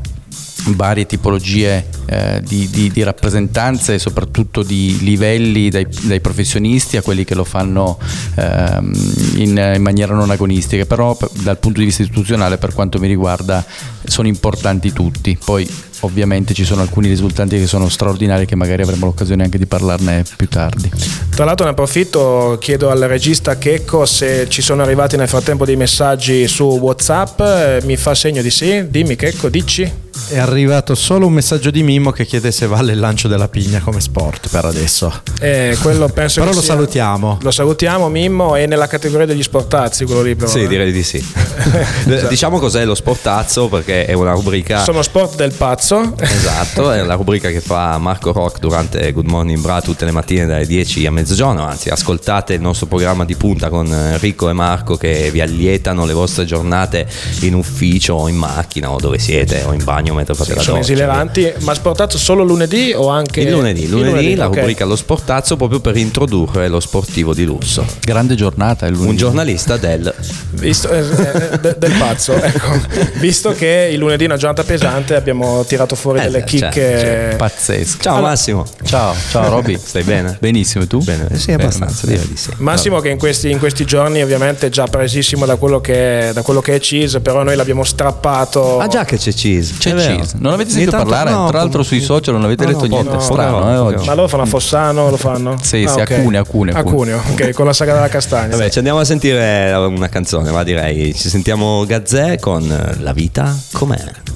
varie tipologie eh, di, di- di rappresentanze e soprattutto di livelli dai, dai professionisti a quelli che lo fanno ehm, in, in maniera non agonistica però per- dal punto di vista istituzionale per quanto mi riguarda sono importanti tutti poi ovviamente ci sono alcuni risultati che sono straordinari che magari avremo l'occasione anche di parlarne più tardi. Tra l'altro ne approfitto, chiedo al regista Checco se ci sono arrivati nel frattempo dei messaggi su Whatsapp, mi fa segno di sì, dimmi Checco, dici? È arrivato solo un messaggio di Mimo che chiede se vale il lancio della pigna come sport per adesso. Eh, quello penso Però che lo sia- salutiamo. Lo salutiamo Mimmo e nella categoria degli sportazzi quello lì però. Sì, eh. direi di sì. Diciamo cos'è lo sportazzo perché è una rubrica Sono sport del pazzo. Esatto, è la rubrica che fa Marco Rock durante Good Morning Bra tutte le mattine dalle 10 a mezzogiorno, anzi ascoltate il nostro programma di punta con Enrico e Marco che vi allietano le vostre giornate in ufficio o in macchina o dove siete o in bagno mentre fate la Sono doccia. esileranti, ma sportazzo solo lunedì o anche Il lunedì, lunedì, la ok. rubrica Lo Sportazzo proprio per introdurre lo sportivo di lusso. grande giornata è il lunedì. Un giornalista del Visto, eh, eh, de- del pazzo, ecco. visto che il lunedì è una giornata pesante, abbiamo tirato fuori Eh, delle sì, chicche. certo, pazzesco Ciao Allora- Massimo. ciao ciao Roby Stai bene? benissimo e tu? Bene, sì, abbastanza, direi di sì. Massimo che in questi, in questi giorni ovviamente è già presissimo da quello che è, da quello che è Cheese, però noi l'abbiamo strappato. Ah già che c'è cheese. C'è. Cheese. Non avete sentito tanto- parlare? no, Tra l'altro sui social non avete no, detto no, niente strano eh. Ma loro fanno a Fossano, lo fanno? Sì, sì, ok. a Cuneo, a Cuneo, A Cuneo, ok, con la saga della castagna. Vabbè, ci andiamo a sentire una canzone, va direi. Ci sentiamo Gazzè con La vita com'è.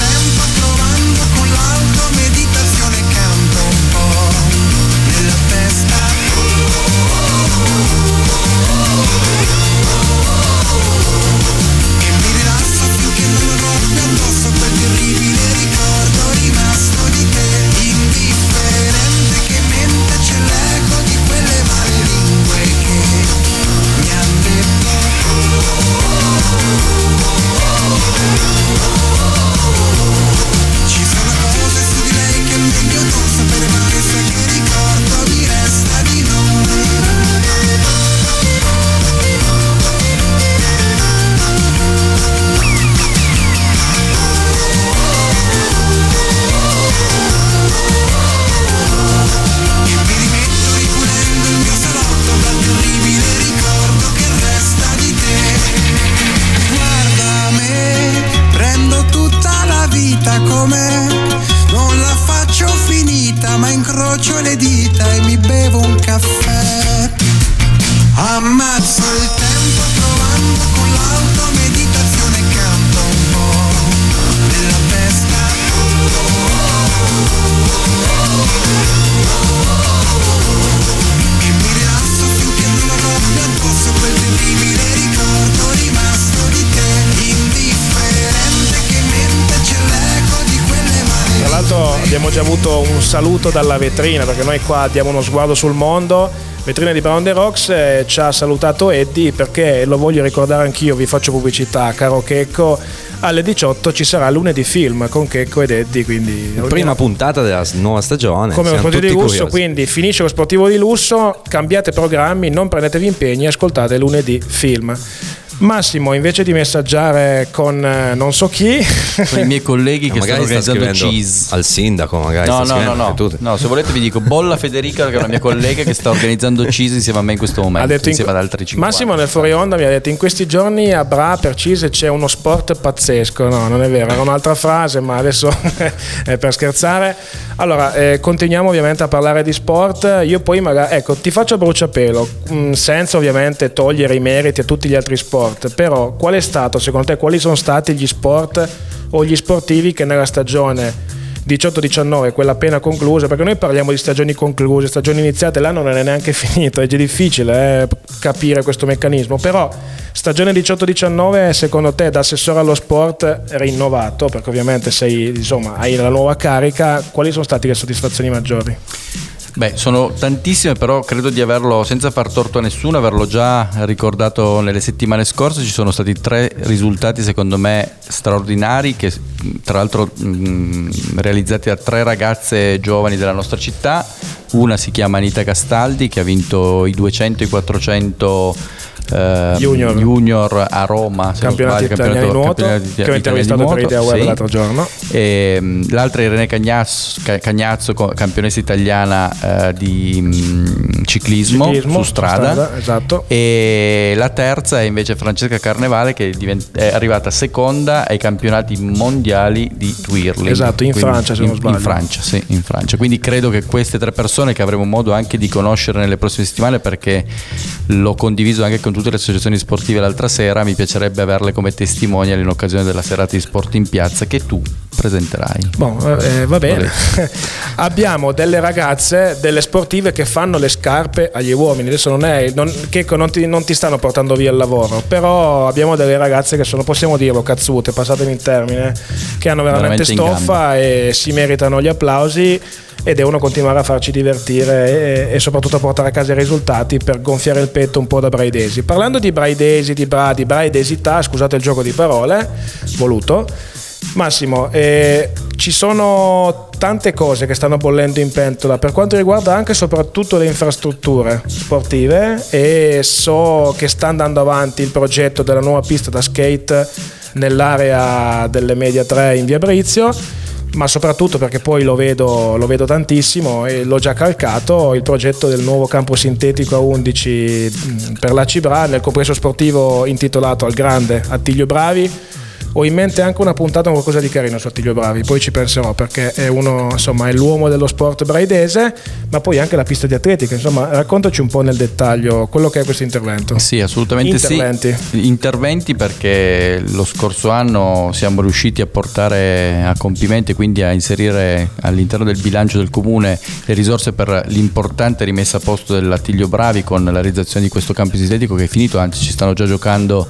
già avuto un saluto dalla vetrina perché noi qua diamo uno sguardo sul mondo. Vetrina di Brown the Rocks eh, ci ha salutato Eddie perché lo voglio ricordare anch'io, vi faccio pubblicità, caro Checco. Alle 18 ci sarà lunedì film con Checco ed Eddie, quindi Prima puntata della nuova stagione. come lo sportivo di lusso, curiosi. quindi finisce lo sportivo di lusso, cambiate programmi, non prendetevi impegni, ascoltate lunedì film. Massimo, invece di messaggiare con eh, non so chi, Con i miei colleghi che stanno organizzando scrivendo cheese. al sindaco, magari. No, no, no, no. no, se volete vi dico Bolla Federica, che è una mia collega che sta organizzando Cheese insieme a me in questo momento, ha detto in- insieme ad altri 50. Massimo nel fuori onda mi ha detto in questi giorni a Bra per Cise c'è uno sport pazzesco no non è vero era un'altra frase ma adesso è per scherzare allora eh, continuiamo ovviamente a parlare di sport io poi magari ecco ti faccio a bruciapelo mh, senza ovviamente togliere i meriti a tutti gli altri sport però qual è stato secondo te quali sono stati gli sport o gli sportivi che nella stagione 18-19, quella appena conclusa, perché noi parliamo di stagioni concluse, stagioni iniziate, l'anno non è neanche finito, è già difficile eh, capire questo meccanismo, però stagione 18-19 secondo te da assessore allo sport rinnovato, perché ovviamente sei, insomma, hai la nuova carica, quali sono state le soddisfazioni maggiori? Beh, sono tantissime, però credo di averlo, senza far torto a nessuno, averlo già ricordato nelle settimane scorse. Ci sono stati tre risultati, secondo me, straordinari, che tra l'altro mh, realizzati da tre ragazze giovani della nostra città. Una si chiama Anita Castaldi, che ha vinto i 200 e i 400 eh, Junior. junior a Roma, Campionati sbaglio, italiani di nuoto, campionati che ho intervistato per Idea Web sì. l'altro giorno. E, mh, l'altra è Irene Cagnazzo, Ca- Cagnazzo, campionessa italiana eh, di mh, ciclismo, Ciclismo, su strada. strada, esatto. E la terza è invece Francesca Carnevale che è arrivata seconda ai campionati mondiali di twirling. Esatto, in Francia, se non sbaglio. In Francia, sì, in Francia. Quindi credo che queste tre persone che avremo modo anche di conoscere nelle prossime settimane perché l'ho condiviso anche con tutte le associazioni sportive l'altra sera, mi piacerebbe averle come testimonial in occasione della serata di sport in piazza che tu presenterai. Boh, eh, va bene. Abbiamo delle ragazze, delle sportive che fanno le scarpe agli uomini. Adesso non è non, che non ti, non ti stanno portando via il lavoro, però abbiamo delle ragazze che sono, possiamo dirlo, cazzute, passatemi il termine, che hanno veramente, Veramente stoffa e si meritano gli applausi e devono continuare a farci divertire e, e soprattutto a portare a casa i risultati per gonfiare il petto un po' da braidesi. Parlando di braidesi, di, bra, di braidesità, scusate il gioco di parole, voluto, Massimo, eh, ci sono tante cose che stanno bollendo in pentola per quanto riguarda anche e soprattutto le infrastrutture sportive e so che sta andando avanti il progetto della nuova pista da skate nell'area delle Media 3 in via Brizio ma soprattutto perché poi lo vedo, lo vedo tantissimo e l'ho già calcato il progetto del nuovo campo sintetico a 11 mh, per la Cibra nel complesso sportivo intitolato al grande Attilio Bravi ho in mente anche una puntata con qualcosa di carino su Attilio Bravi, poi ci penserò perché è uno, insomma, è l'uomo dello sport braidese, ma poi anche la pista di atletica, insomma, raccontaci un po' nel dettaglio quello che è questo intervento. Sì, assolutamente Interventi. sì. Interventi perché lo scorso anno siamo riusciti a portare a compimento e quindi a inserire all'interno del bilancio del comune le risorse per l'importante rimessa a posto dell'Attilio Bravi con la realizzazione di questo campo sintetico che è finito, anzi ci stanno già giocando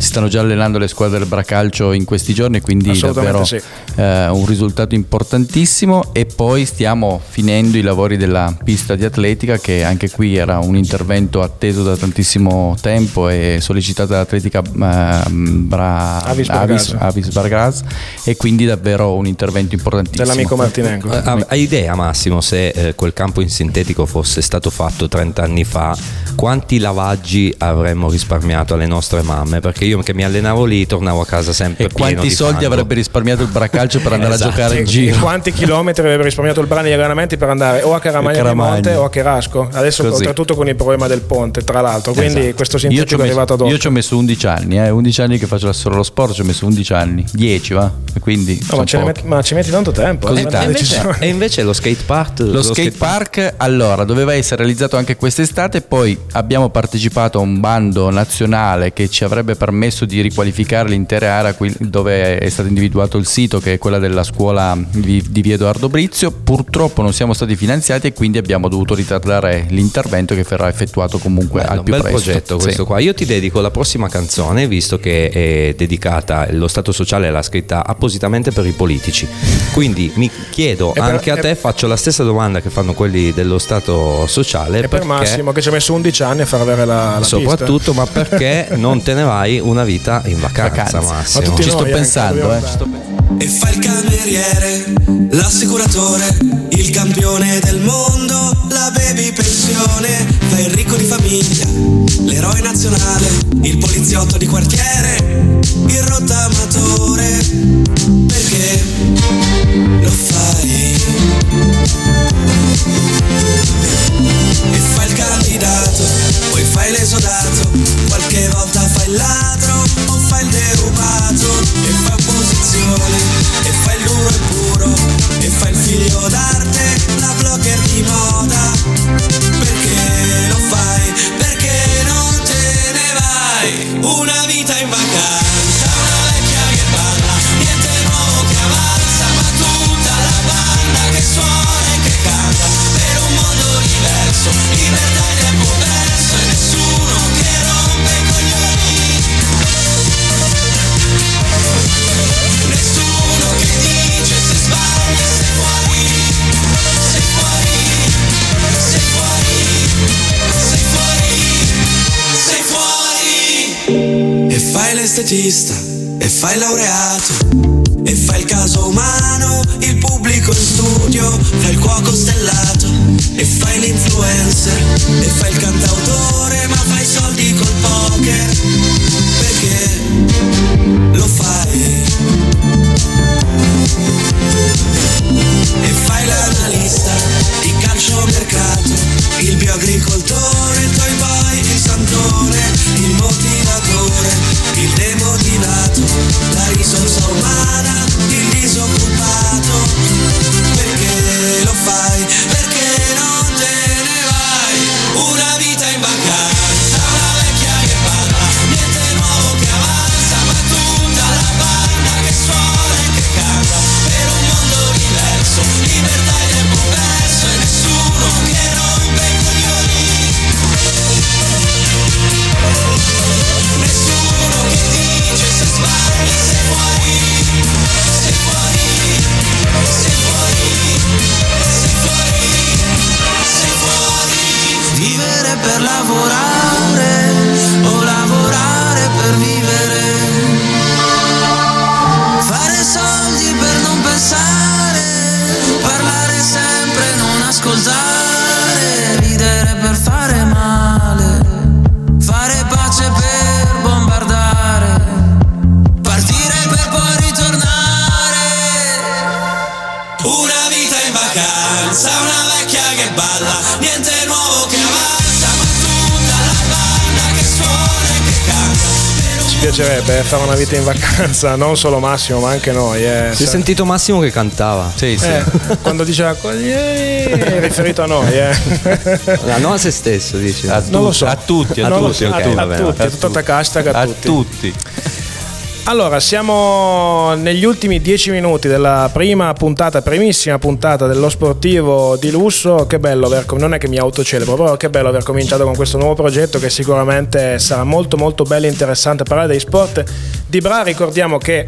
si stanno già allenando le squadre del Bracalcio in questi giorni, quindi davvero sì. eh, un risultato importantissimo e poi stiamo finendo i lavori della pista di atletica che anche qui era un intervento atteso da tantissimo tempo e sollecitato dall'atletica eh, Bra- Avis Avis. Avis Bargaz e quindi davvero un intervento importantissimo. Dell'amico Martinengo. Eh, ha- Hai idea Massimo se eh, quel campo in sintetico fosse stato fatto 30 anni fa, quanti lavaggi avremmo risparmiato alle nostre mamme? Perché io che mi allenavo lì tornavo a casa sempre E pieno quanti di soldi fango. avrebbe risparmiato il bracalcio per andare Esatto. a giocare in E giro? quanti chilometri avrebbe risparmiato il brano di allenamenti per andare o a Caramagna, A Caramagna. Monte o a Cherasco? Adesso, Così. oltretutto, con il problema del ponte, tra l'altro. Quindi, Esatto. questo Io sintetico è messo, arrivato dopo. io ci ho messo 11 anni, eh, 11 anni che faccio solo lo sport, ci ho messo 11 anni, 10 va, E quindi No, ma, metti, ma ci metti tanto tempo. Così eh, tanto. E ma invece, e invece lo skate park Lo skate park allora doveva essere realizzato anche quest'estate, poi abbiamo partecipato a un bando nazionale che ci avrebbe permesso di riqualificare l'intera area qui- dove è stato individuato il sito, che è quella della scuola di, di Via Edoardo Brizio. Purtroppo non siamo stati finanziati e quindi abbiamo dovuto ritardare l'intervento che verrà effettuato comunque Bello, al un più bel presto. progetto Sì. questo qua. Io ti dedico la prossima canzone, visto che è dedicata, lo Stato sociale l'ha scritta appositamente per i politici. Quindi mi chiedo per- anche a te, faccio la stessa domanda che fanno quelli dello Stato sociale. E per perché- Massimo, che ci ha messo 11 anni a far avere la, la Soprattutto, ma perché non te ne vai una vita in vacanza, Vacanza. Massimo? Ma tutti Ci sto noi, eh, pensando, eh, andare. ci sto pensando. E fa il cameriere, l'assicuratore, il campione del mondo, la baby pensione, fa il ricco di famiglia, l'eroe nazionale, il poliziotto di quartiere, il rottamatore, perché lo fai? E fa il candidato, poi fai l'esodato, qualche volta fai ladro o fai il derubato, e fa opposizione, e fa il duro e puro, e fa il figlio d'arte, la blogger di moda. Fai l'estetista, e fai laureato, e fai il caso umano, il pubblico in studio, fai il cuoco stellato, e fai l'influencer, e fai il cantautore, ma fai soldi col poker, vita in vacanza, non solo Massimo, ma anche noi. Eh. Si è sentito Massimo che cantava. Sì, sì. Eh, quando diceva eh, è riferito a noi, eh. Ah, non a se stesso, dici. A, Non lo tu- so. a tutti, a lo tutti, so, a, tu- va a tutti, A tutti. hashtag a, A tutti. tutti. Allora, siamo negli ultimi dieci minuti della prima puntata, primissima puntata dello sportivo di lusso. Che bello aver, non è che mi autocelebro, però che bello aver cominciato con questo nuovo progetto che sicuramente sarà molto molto bello e interessante parlare dei sport di Bra. Ricordiamo che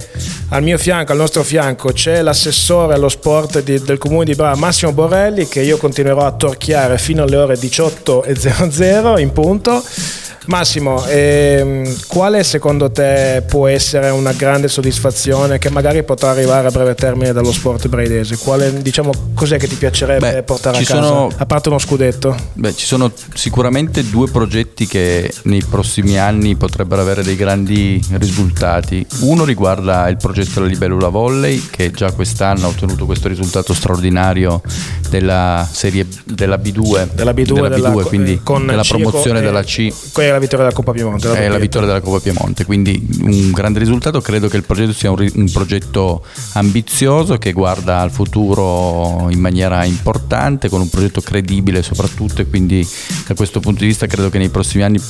al mio fianco, al nostro fianco, c'è l'assessore allo sport di- del comune di Bra, Massimo Borrelli, che io continuerò a torchiare fino alle ore 18.00 in punto. Massimo, ehm, quale secondo te può essere una grande soddisfazione che magari potrà arrivare a breve termine dallo sport braidese? Quale, diciamo, cos'è che ti piacerebbe Beh, portare a casa? sono- A parte uno scudetto? Beh, ci sono sicuramente due progetti che nei prossimi anni potrebbero avere dei grandi risultati. Uno riguarda il progetto della Libellula Volley, che già quest'anno ha ottenuto questo risultato straordinario della serie della B2, Della B2, della della- B2, quindi con della C- promozione eh, della C Quella è la vittoria della Coppa Piemonte. è la vittoria della Coppa Piemonte, quindi un grande risultato. Credo che il progetto sia un, un progetto ambizioso che guarda al futuro in maniera importante, con un progetto credibile soprattutto e quindi da questo punto di vista credo che nei prossimi anni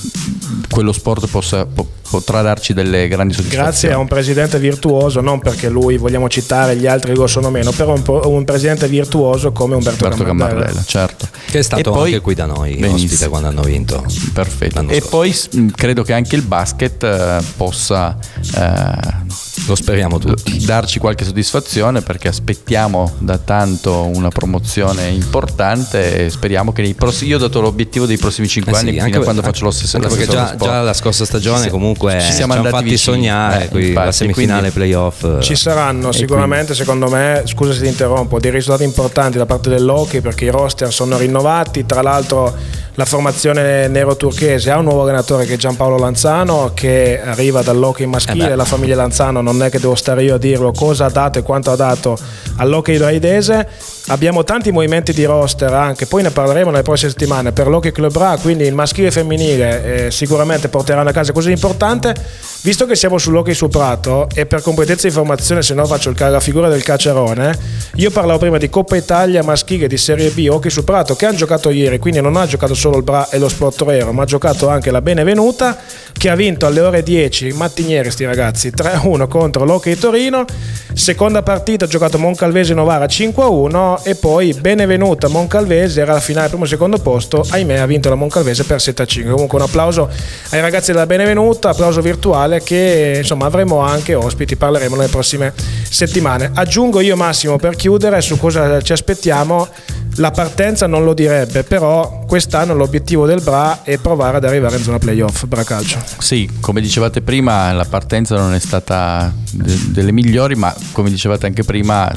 quello sport possa, po- potrà darci delle grandi soddisfazioni. Grazie a un presidente virtuoso, non perché lui vogliamo citare gli altri lo sono meno, però un, un presidente virtuoso come Umberto, Umberto Gambardella. Cammarella, certo. Che è stato E poi- anche qui da noi, Benissimo. ospite quando hanno vinto. Perfetto. L'anno E scorso. Poi credo che anche il basket eh, possa eh, Lo speriamo tutti. darci qualche soddisfazione perché aspettiamo da tanto una promozione importante e speriamo che nei prossimi io ho dato l'obiettivo dei prossimi 5 Eh anni sì, fino a quando faccio lo stesso anche la perché già, già la scorsa stagione Ci- comunque ci ci siamo andati fatti vicini. sognare Eh, qui, la infatti, semifinale quindi- playoff eh, Ci saranno sicuramente, secondo me, scusa se ti interrompo, dei risultati importanti da parte dell'hockey perché i roster sono rinnovati. Tra l'altro, la formazione nero-turchese ha un nuovo allenatore che è Giampaolo Lanzano, che arriva dall'hockey maschile. Eh la famiglia Lanzano non è che devo stare io a dirlo cosa ha dato e quanto ha dato all'hockey braidese. Abbiamo tanti movimenti di roster anche, poi ne parleremo nelle prossime settimane per l'Hockey Club Bra, quindi il maschile e femminile eh, sicuramente porteranno a casa così importante. Visto che siamo sull'hockey su prato e per completezza di informazione, se no faccio il la figura del cacciarone, io parlavo prima di Coppa Italia maschile di Serie B hockey su prato che hanno giocato ieri, quindi non ha giocato solo il Bra e lo Sport Torero, ma ha giocato anche la Benevenuta che ha vinto alle ore 10, mattinieri sti ragazzi, 3-1 contro l'Hockey Torino. Seconda partita ha giocato Moncalvese Novara 5-1 e poi Benevenuta Moncalvese era la finale primo e secondo posto, ahimè ha vinto la Moncalvese per 7-5. Comunque un applauso ai ragazzi della Benevenuta, applauso virtuale che insomma avremo anche ospiti, parleremo nelle prossime settimane. Aggiungo io Massimo per chiudere su cosa ci aspettiamo. La partenza non lo direbbe, però quest'anno l'obiettivo del Bra è provare ad arrivare in zona playoff, Bra Calcio. Sì, come dicevate prima, la partenza non è stata de- delle migliori, ma come dicevate anche prima,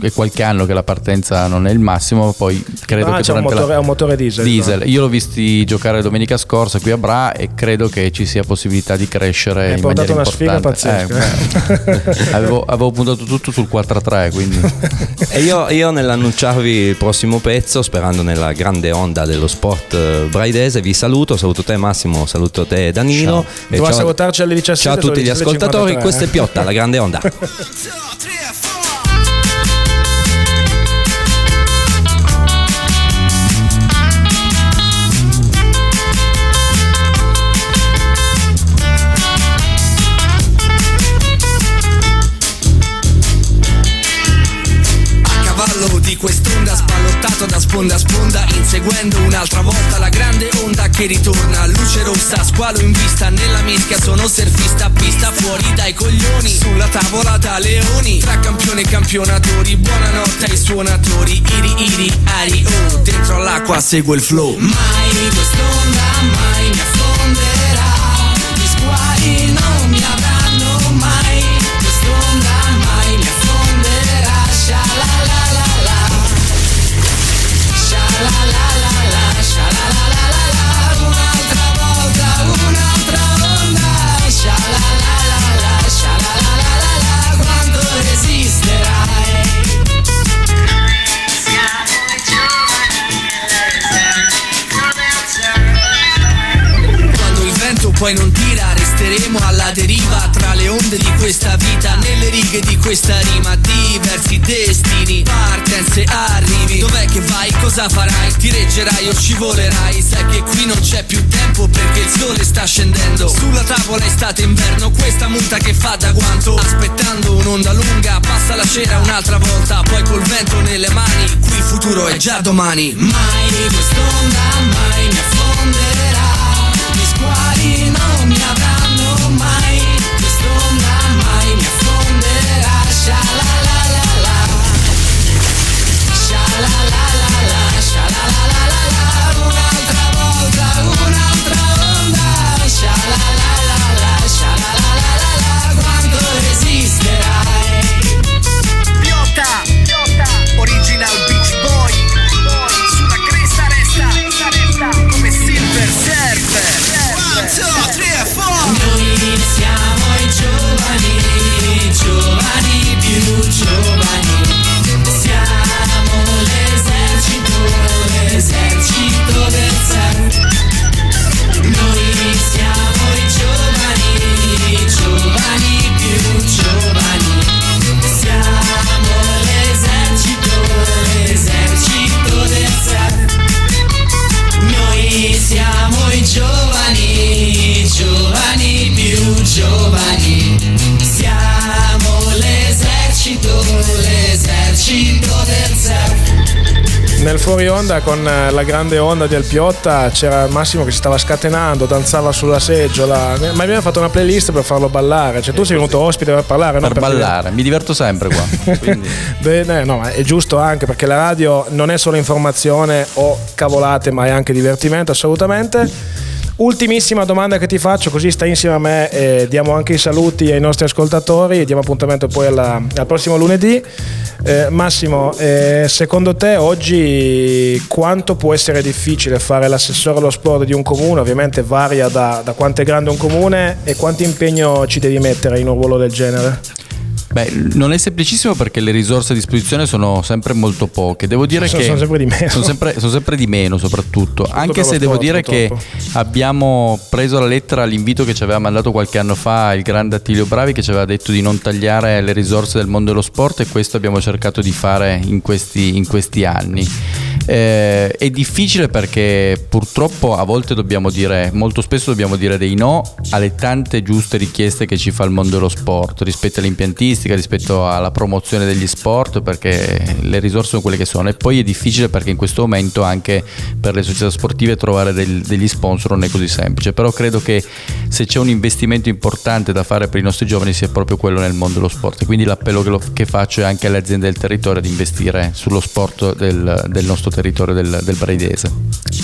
è qualche anno che la partenza non è il massimo. Poi credo Ah, che c'è un motore, la è un motore diesel. diesel, io l'ho visti giocare domenica scorsa qui a Bra e credo che ci sia possibilità di crescere Hai in portato maniera una sfiga importante. pazzesca. Eh, beh, avevo, avevo puntato tutto sul 4-3, quindi E io, io nell'annunciarvi il prossimo pezzo, sperando nella grande onda dello sport eh, braidese, vi saluto, saluto te Massimo, saluto te Danilo. e Doveva ciao- salutarci alle 17. Ciao a tutti gli ascoltatori, 17:53. questa è Piotta, la grande onda. sponda a sponda Inseguendo un'altra volta la grande onda che ritorna. Luce rossa, squalo in vista Nella mischia sono surfista pista Fuori dai coglioni. Sulla tavola da leoni Tra campione e campionatori. Buonanotte ai suonatori Iri iri ari oh. Dentro all'acqua seguo il flow. Mai quest'onda mai mi affonderà. Gli squali non mi avranno mai questa rima Diversi destini Partenze arrivi Dov'è che vai? Cosa farai? Ti reggerai o scivolerai? Sai che qui non c'è più tempo Perché il sole sta scendendo Sulla tavola estate inverno Questa multa che fa da guanto Aspettando un'onda lunga Passa la cera un'altra volta Poi col vento nelle mani Qui il futuro è già domani Mai quest'onda mai mi affonderà gli squali non mi avranno mai Noi siamo i giovani, giovani. Nel fuori onda con eh, la grande onda di Alpiotta c'era Massimo che si stava scatenando, danzava sulla seggiola, ma abbiamo fatto una playlist per farlo ballare, cioè tu sei venuto ospite per parlare, non Per ballare, mi diverto sempre qua. Bene, no, ma è giusto anche perché la radio non è solo informazione o cavolate, ma è anche divertimento, assolutamente. Ultimissima domanda che ti faccio, così stai insieme a me e diamo anche i saluti ai nostri ascoltatori. Diamo appuntamento poi alla- al prossimo lunedì. Eh, Massimo, eh, secondo te oggi quanto può essere difficile fare l'assessore allo sport di un comune? Ovviamente varia da, da quanto è grande un comune e quanto impegno ci devi mettere in un ruolo del genere. Beh, non è semplicissimo perché le risorse a disposizione sono sempre molto poche. Devo dire Sono- che sono sempre di meno. Sono sempre, sono sempre di meno, soprattutto. Anche per lo se devo sport, dire che purtroppo. abbiamo preso la lettera all'invito che ci aveva mandato qualche anno fa il grande Attilio Bravi che ci aveva detto di non tagliare le risorse del mondo dello sport e questo abbiamo cercato di fare in questi, in questi anni. Eh, è difficile perché purtroppo a volte dobbiamo dire, molto spesso dobbiamo dire dei no alle tante giuste richieste che ci fa il mondo dello sport rispetto all'impiantistica, rispetto alla promozione degli sport, perché le risorse sono quelle che sono. E poi è difficile perché in questo momento anche per le società sportive trovare del- degli sponsor non è così semplice. Però credo che se c'è un investimento importante da fare per i nostri giovani sia proprio quello nel mondo dello sport. Quindi l'appello che, lo- che faccio è anche alle aziende del territorio di investire sullo sport del, del nostro territorio, del, del Braidese.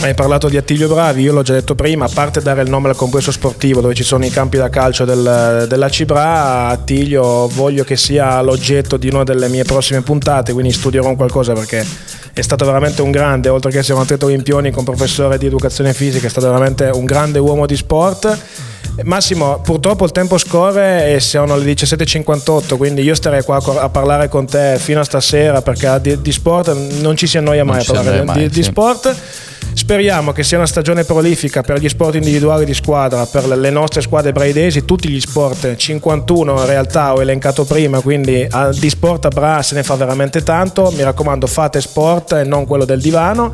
Hai parlato di Attilio Bravi, io l'ho già detto prima, a parte dare il nome al complesso sportivo dove ci sono i campi da calcio del- della Cibra, Attilio voglio che sia l'oggetto di una delle mie prossime puntate, quindi studierò un qualcosa perché è stato veramente un grande, oltre che essere un atleta olimpionico, un professore di educazione fisica, è stato veramente un grande uomo di sport. Massimo, purtroppo il tempo scorre e sono le 17.58, quindi io starei qua a parlare con te fino a stasera perché di, di sport non ci si annoia mai Non a si parlare di, mai, di sì. sport. Speriamo che sia una stagione prolifica per gli sport individuali di squadra, per le nostre squadre braidesi, tutti gli sport, 51 in realtà ho elencato prima, quindi ah, di sport a Bra se ne fa veramente tanto, mi raccomando fate sport e non quello del divano.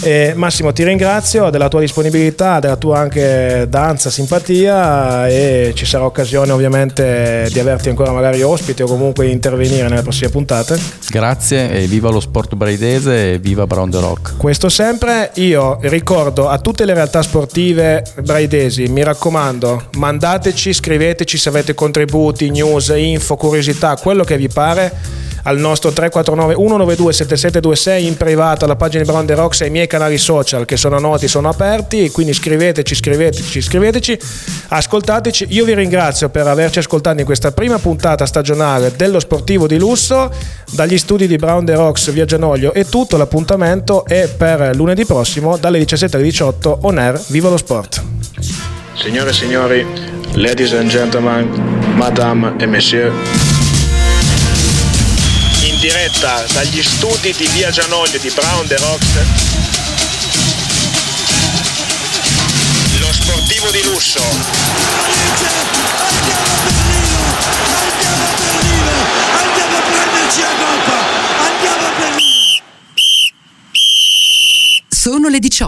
Eh, Massimo ti ringrazio della tua disponibilità, della tua anche danza, simpatia e ci sarà occasione ovviamente di averti ancora magari ospite o comunque intervenire nelle prossime puntate. Grazie e viva lo sport braidese e viva Brown the Rock. Questo sempre, io ricordo a tutte le realtà sportive braidesi, mi raccomando, mandateci, scriveteci se avete contributi, news, info, curiosità, quello che vi pare al nostro 349 192 7726 in privato alla pagina di Brown The Rocks e ai miei canali social che sono noti, sono aperti, quindi scriveteci, scriveteci, scriveteci, ascoltateci. Io vi ringrazio per averci ascoltato in questa prima puntata stagionale dello sportivo di lusso. Dagli studi di Brown The Rocks via Genoglio è tutto, l'appuntamento è per lunedì prossimo dalle 17 alle 18 on air. Viva lo sport! Signore e signori, ladies and gentlemen, madame et monsieur diretta dagli studi di Via Gianoglio di Brown The Rocks lo sportivo di lusso. Andiamo a Berlino andiamo a Berlino andiamo a prenderci la coppa andiamo a Berlino sono le 18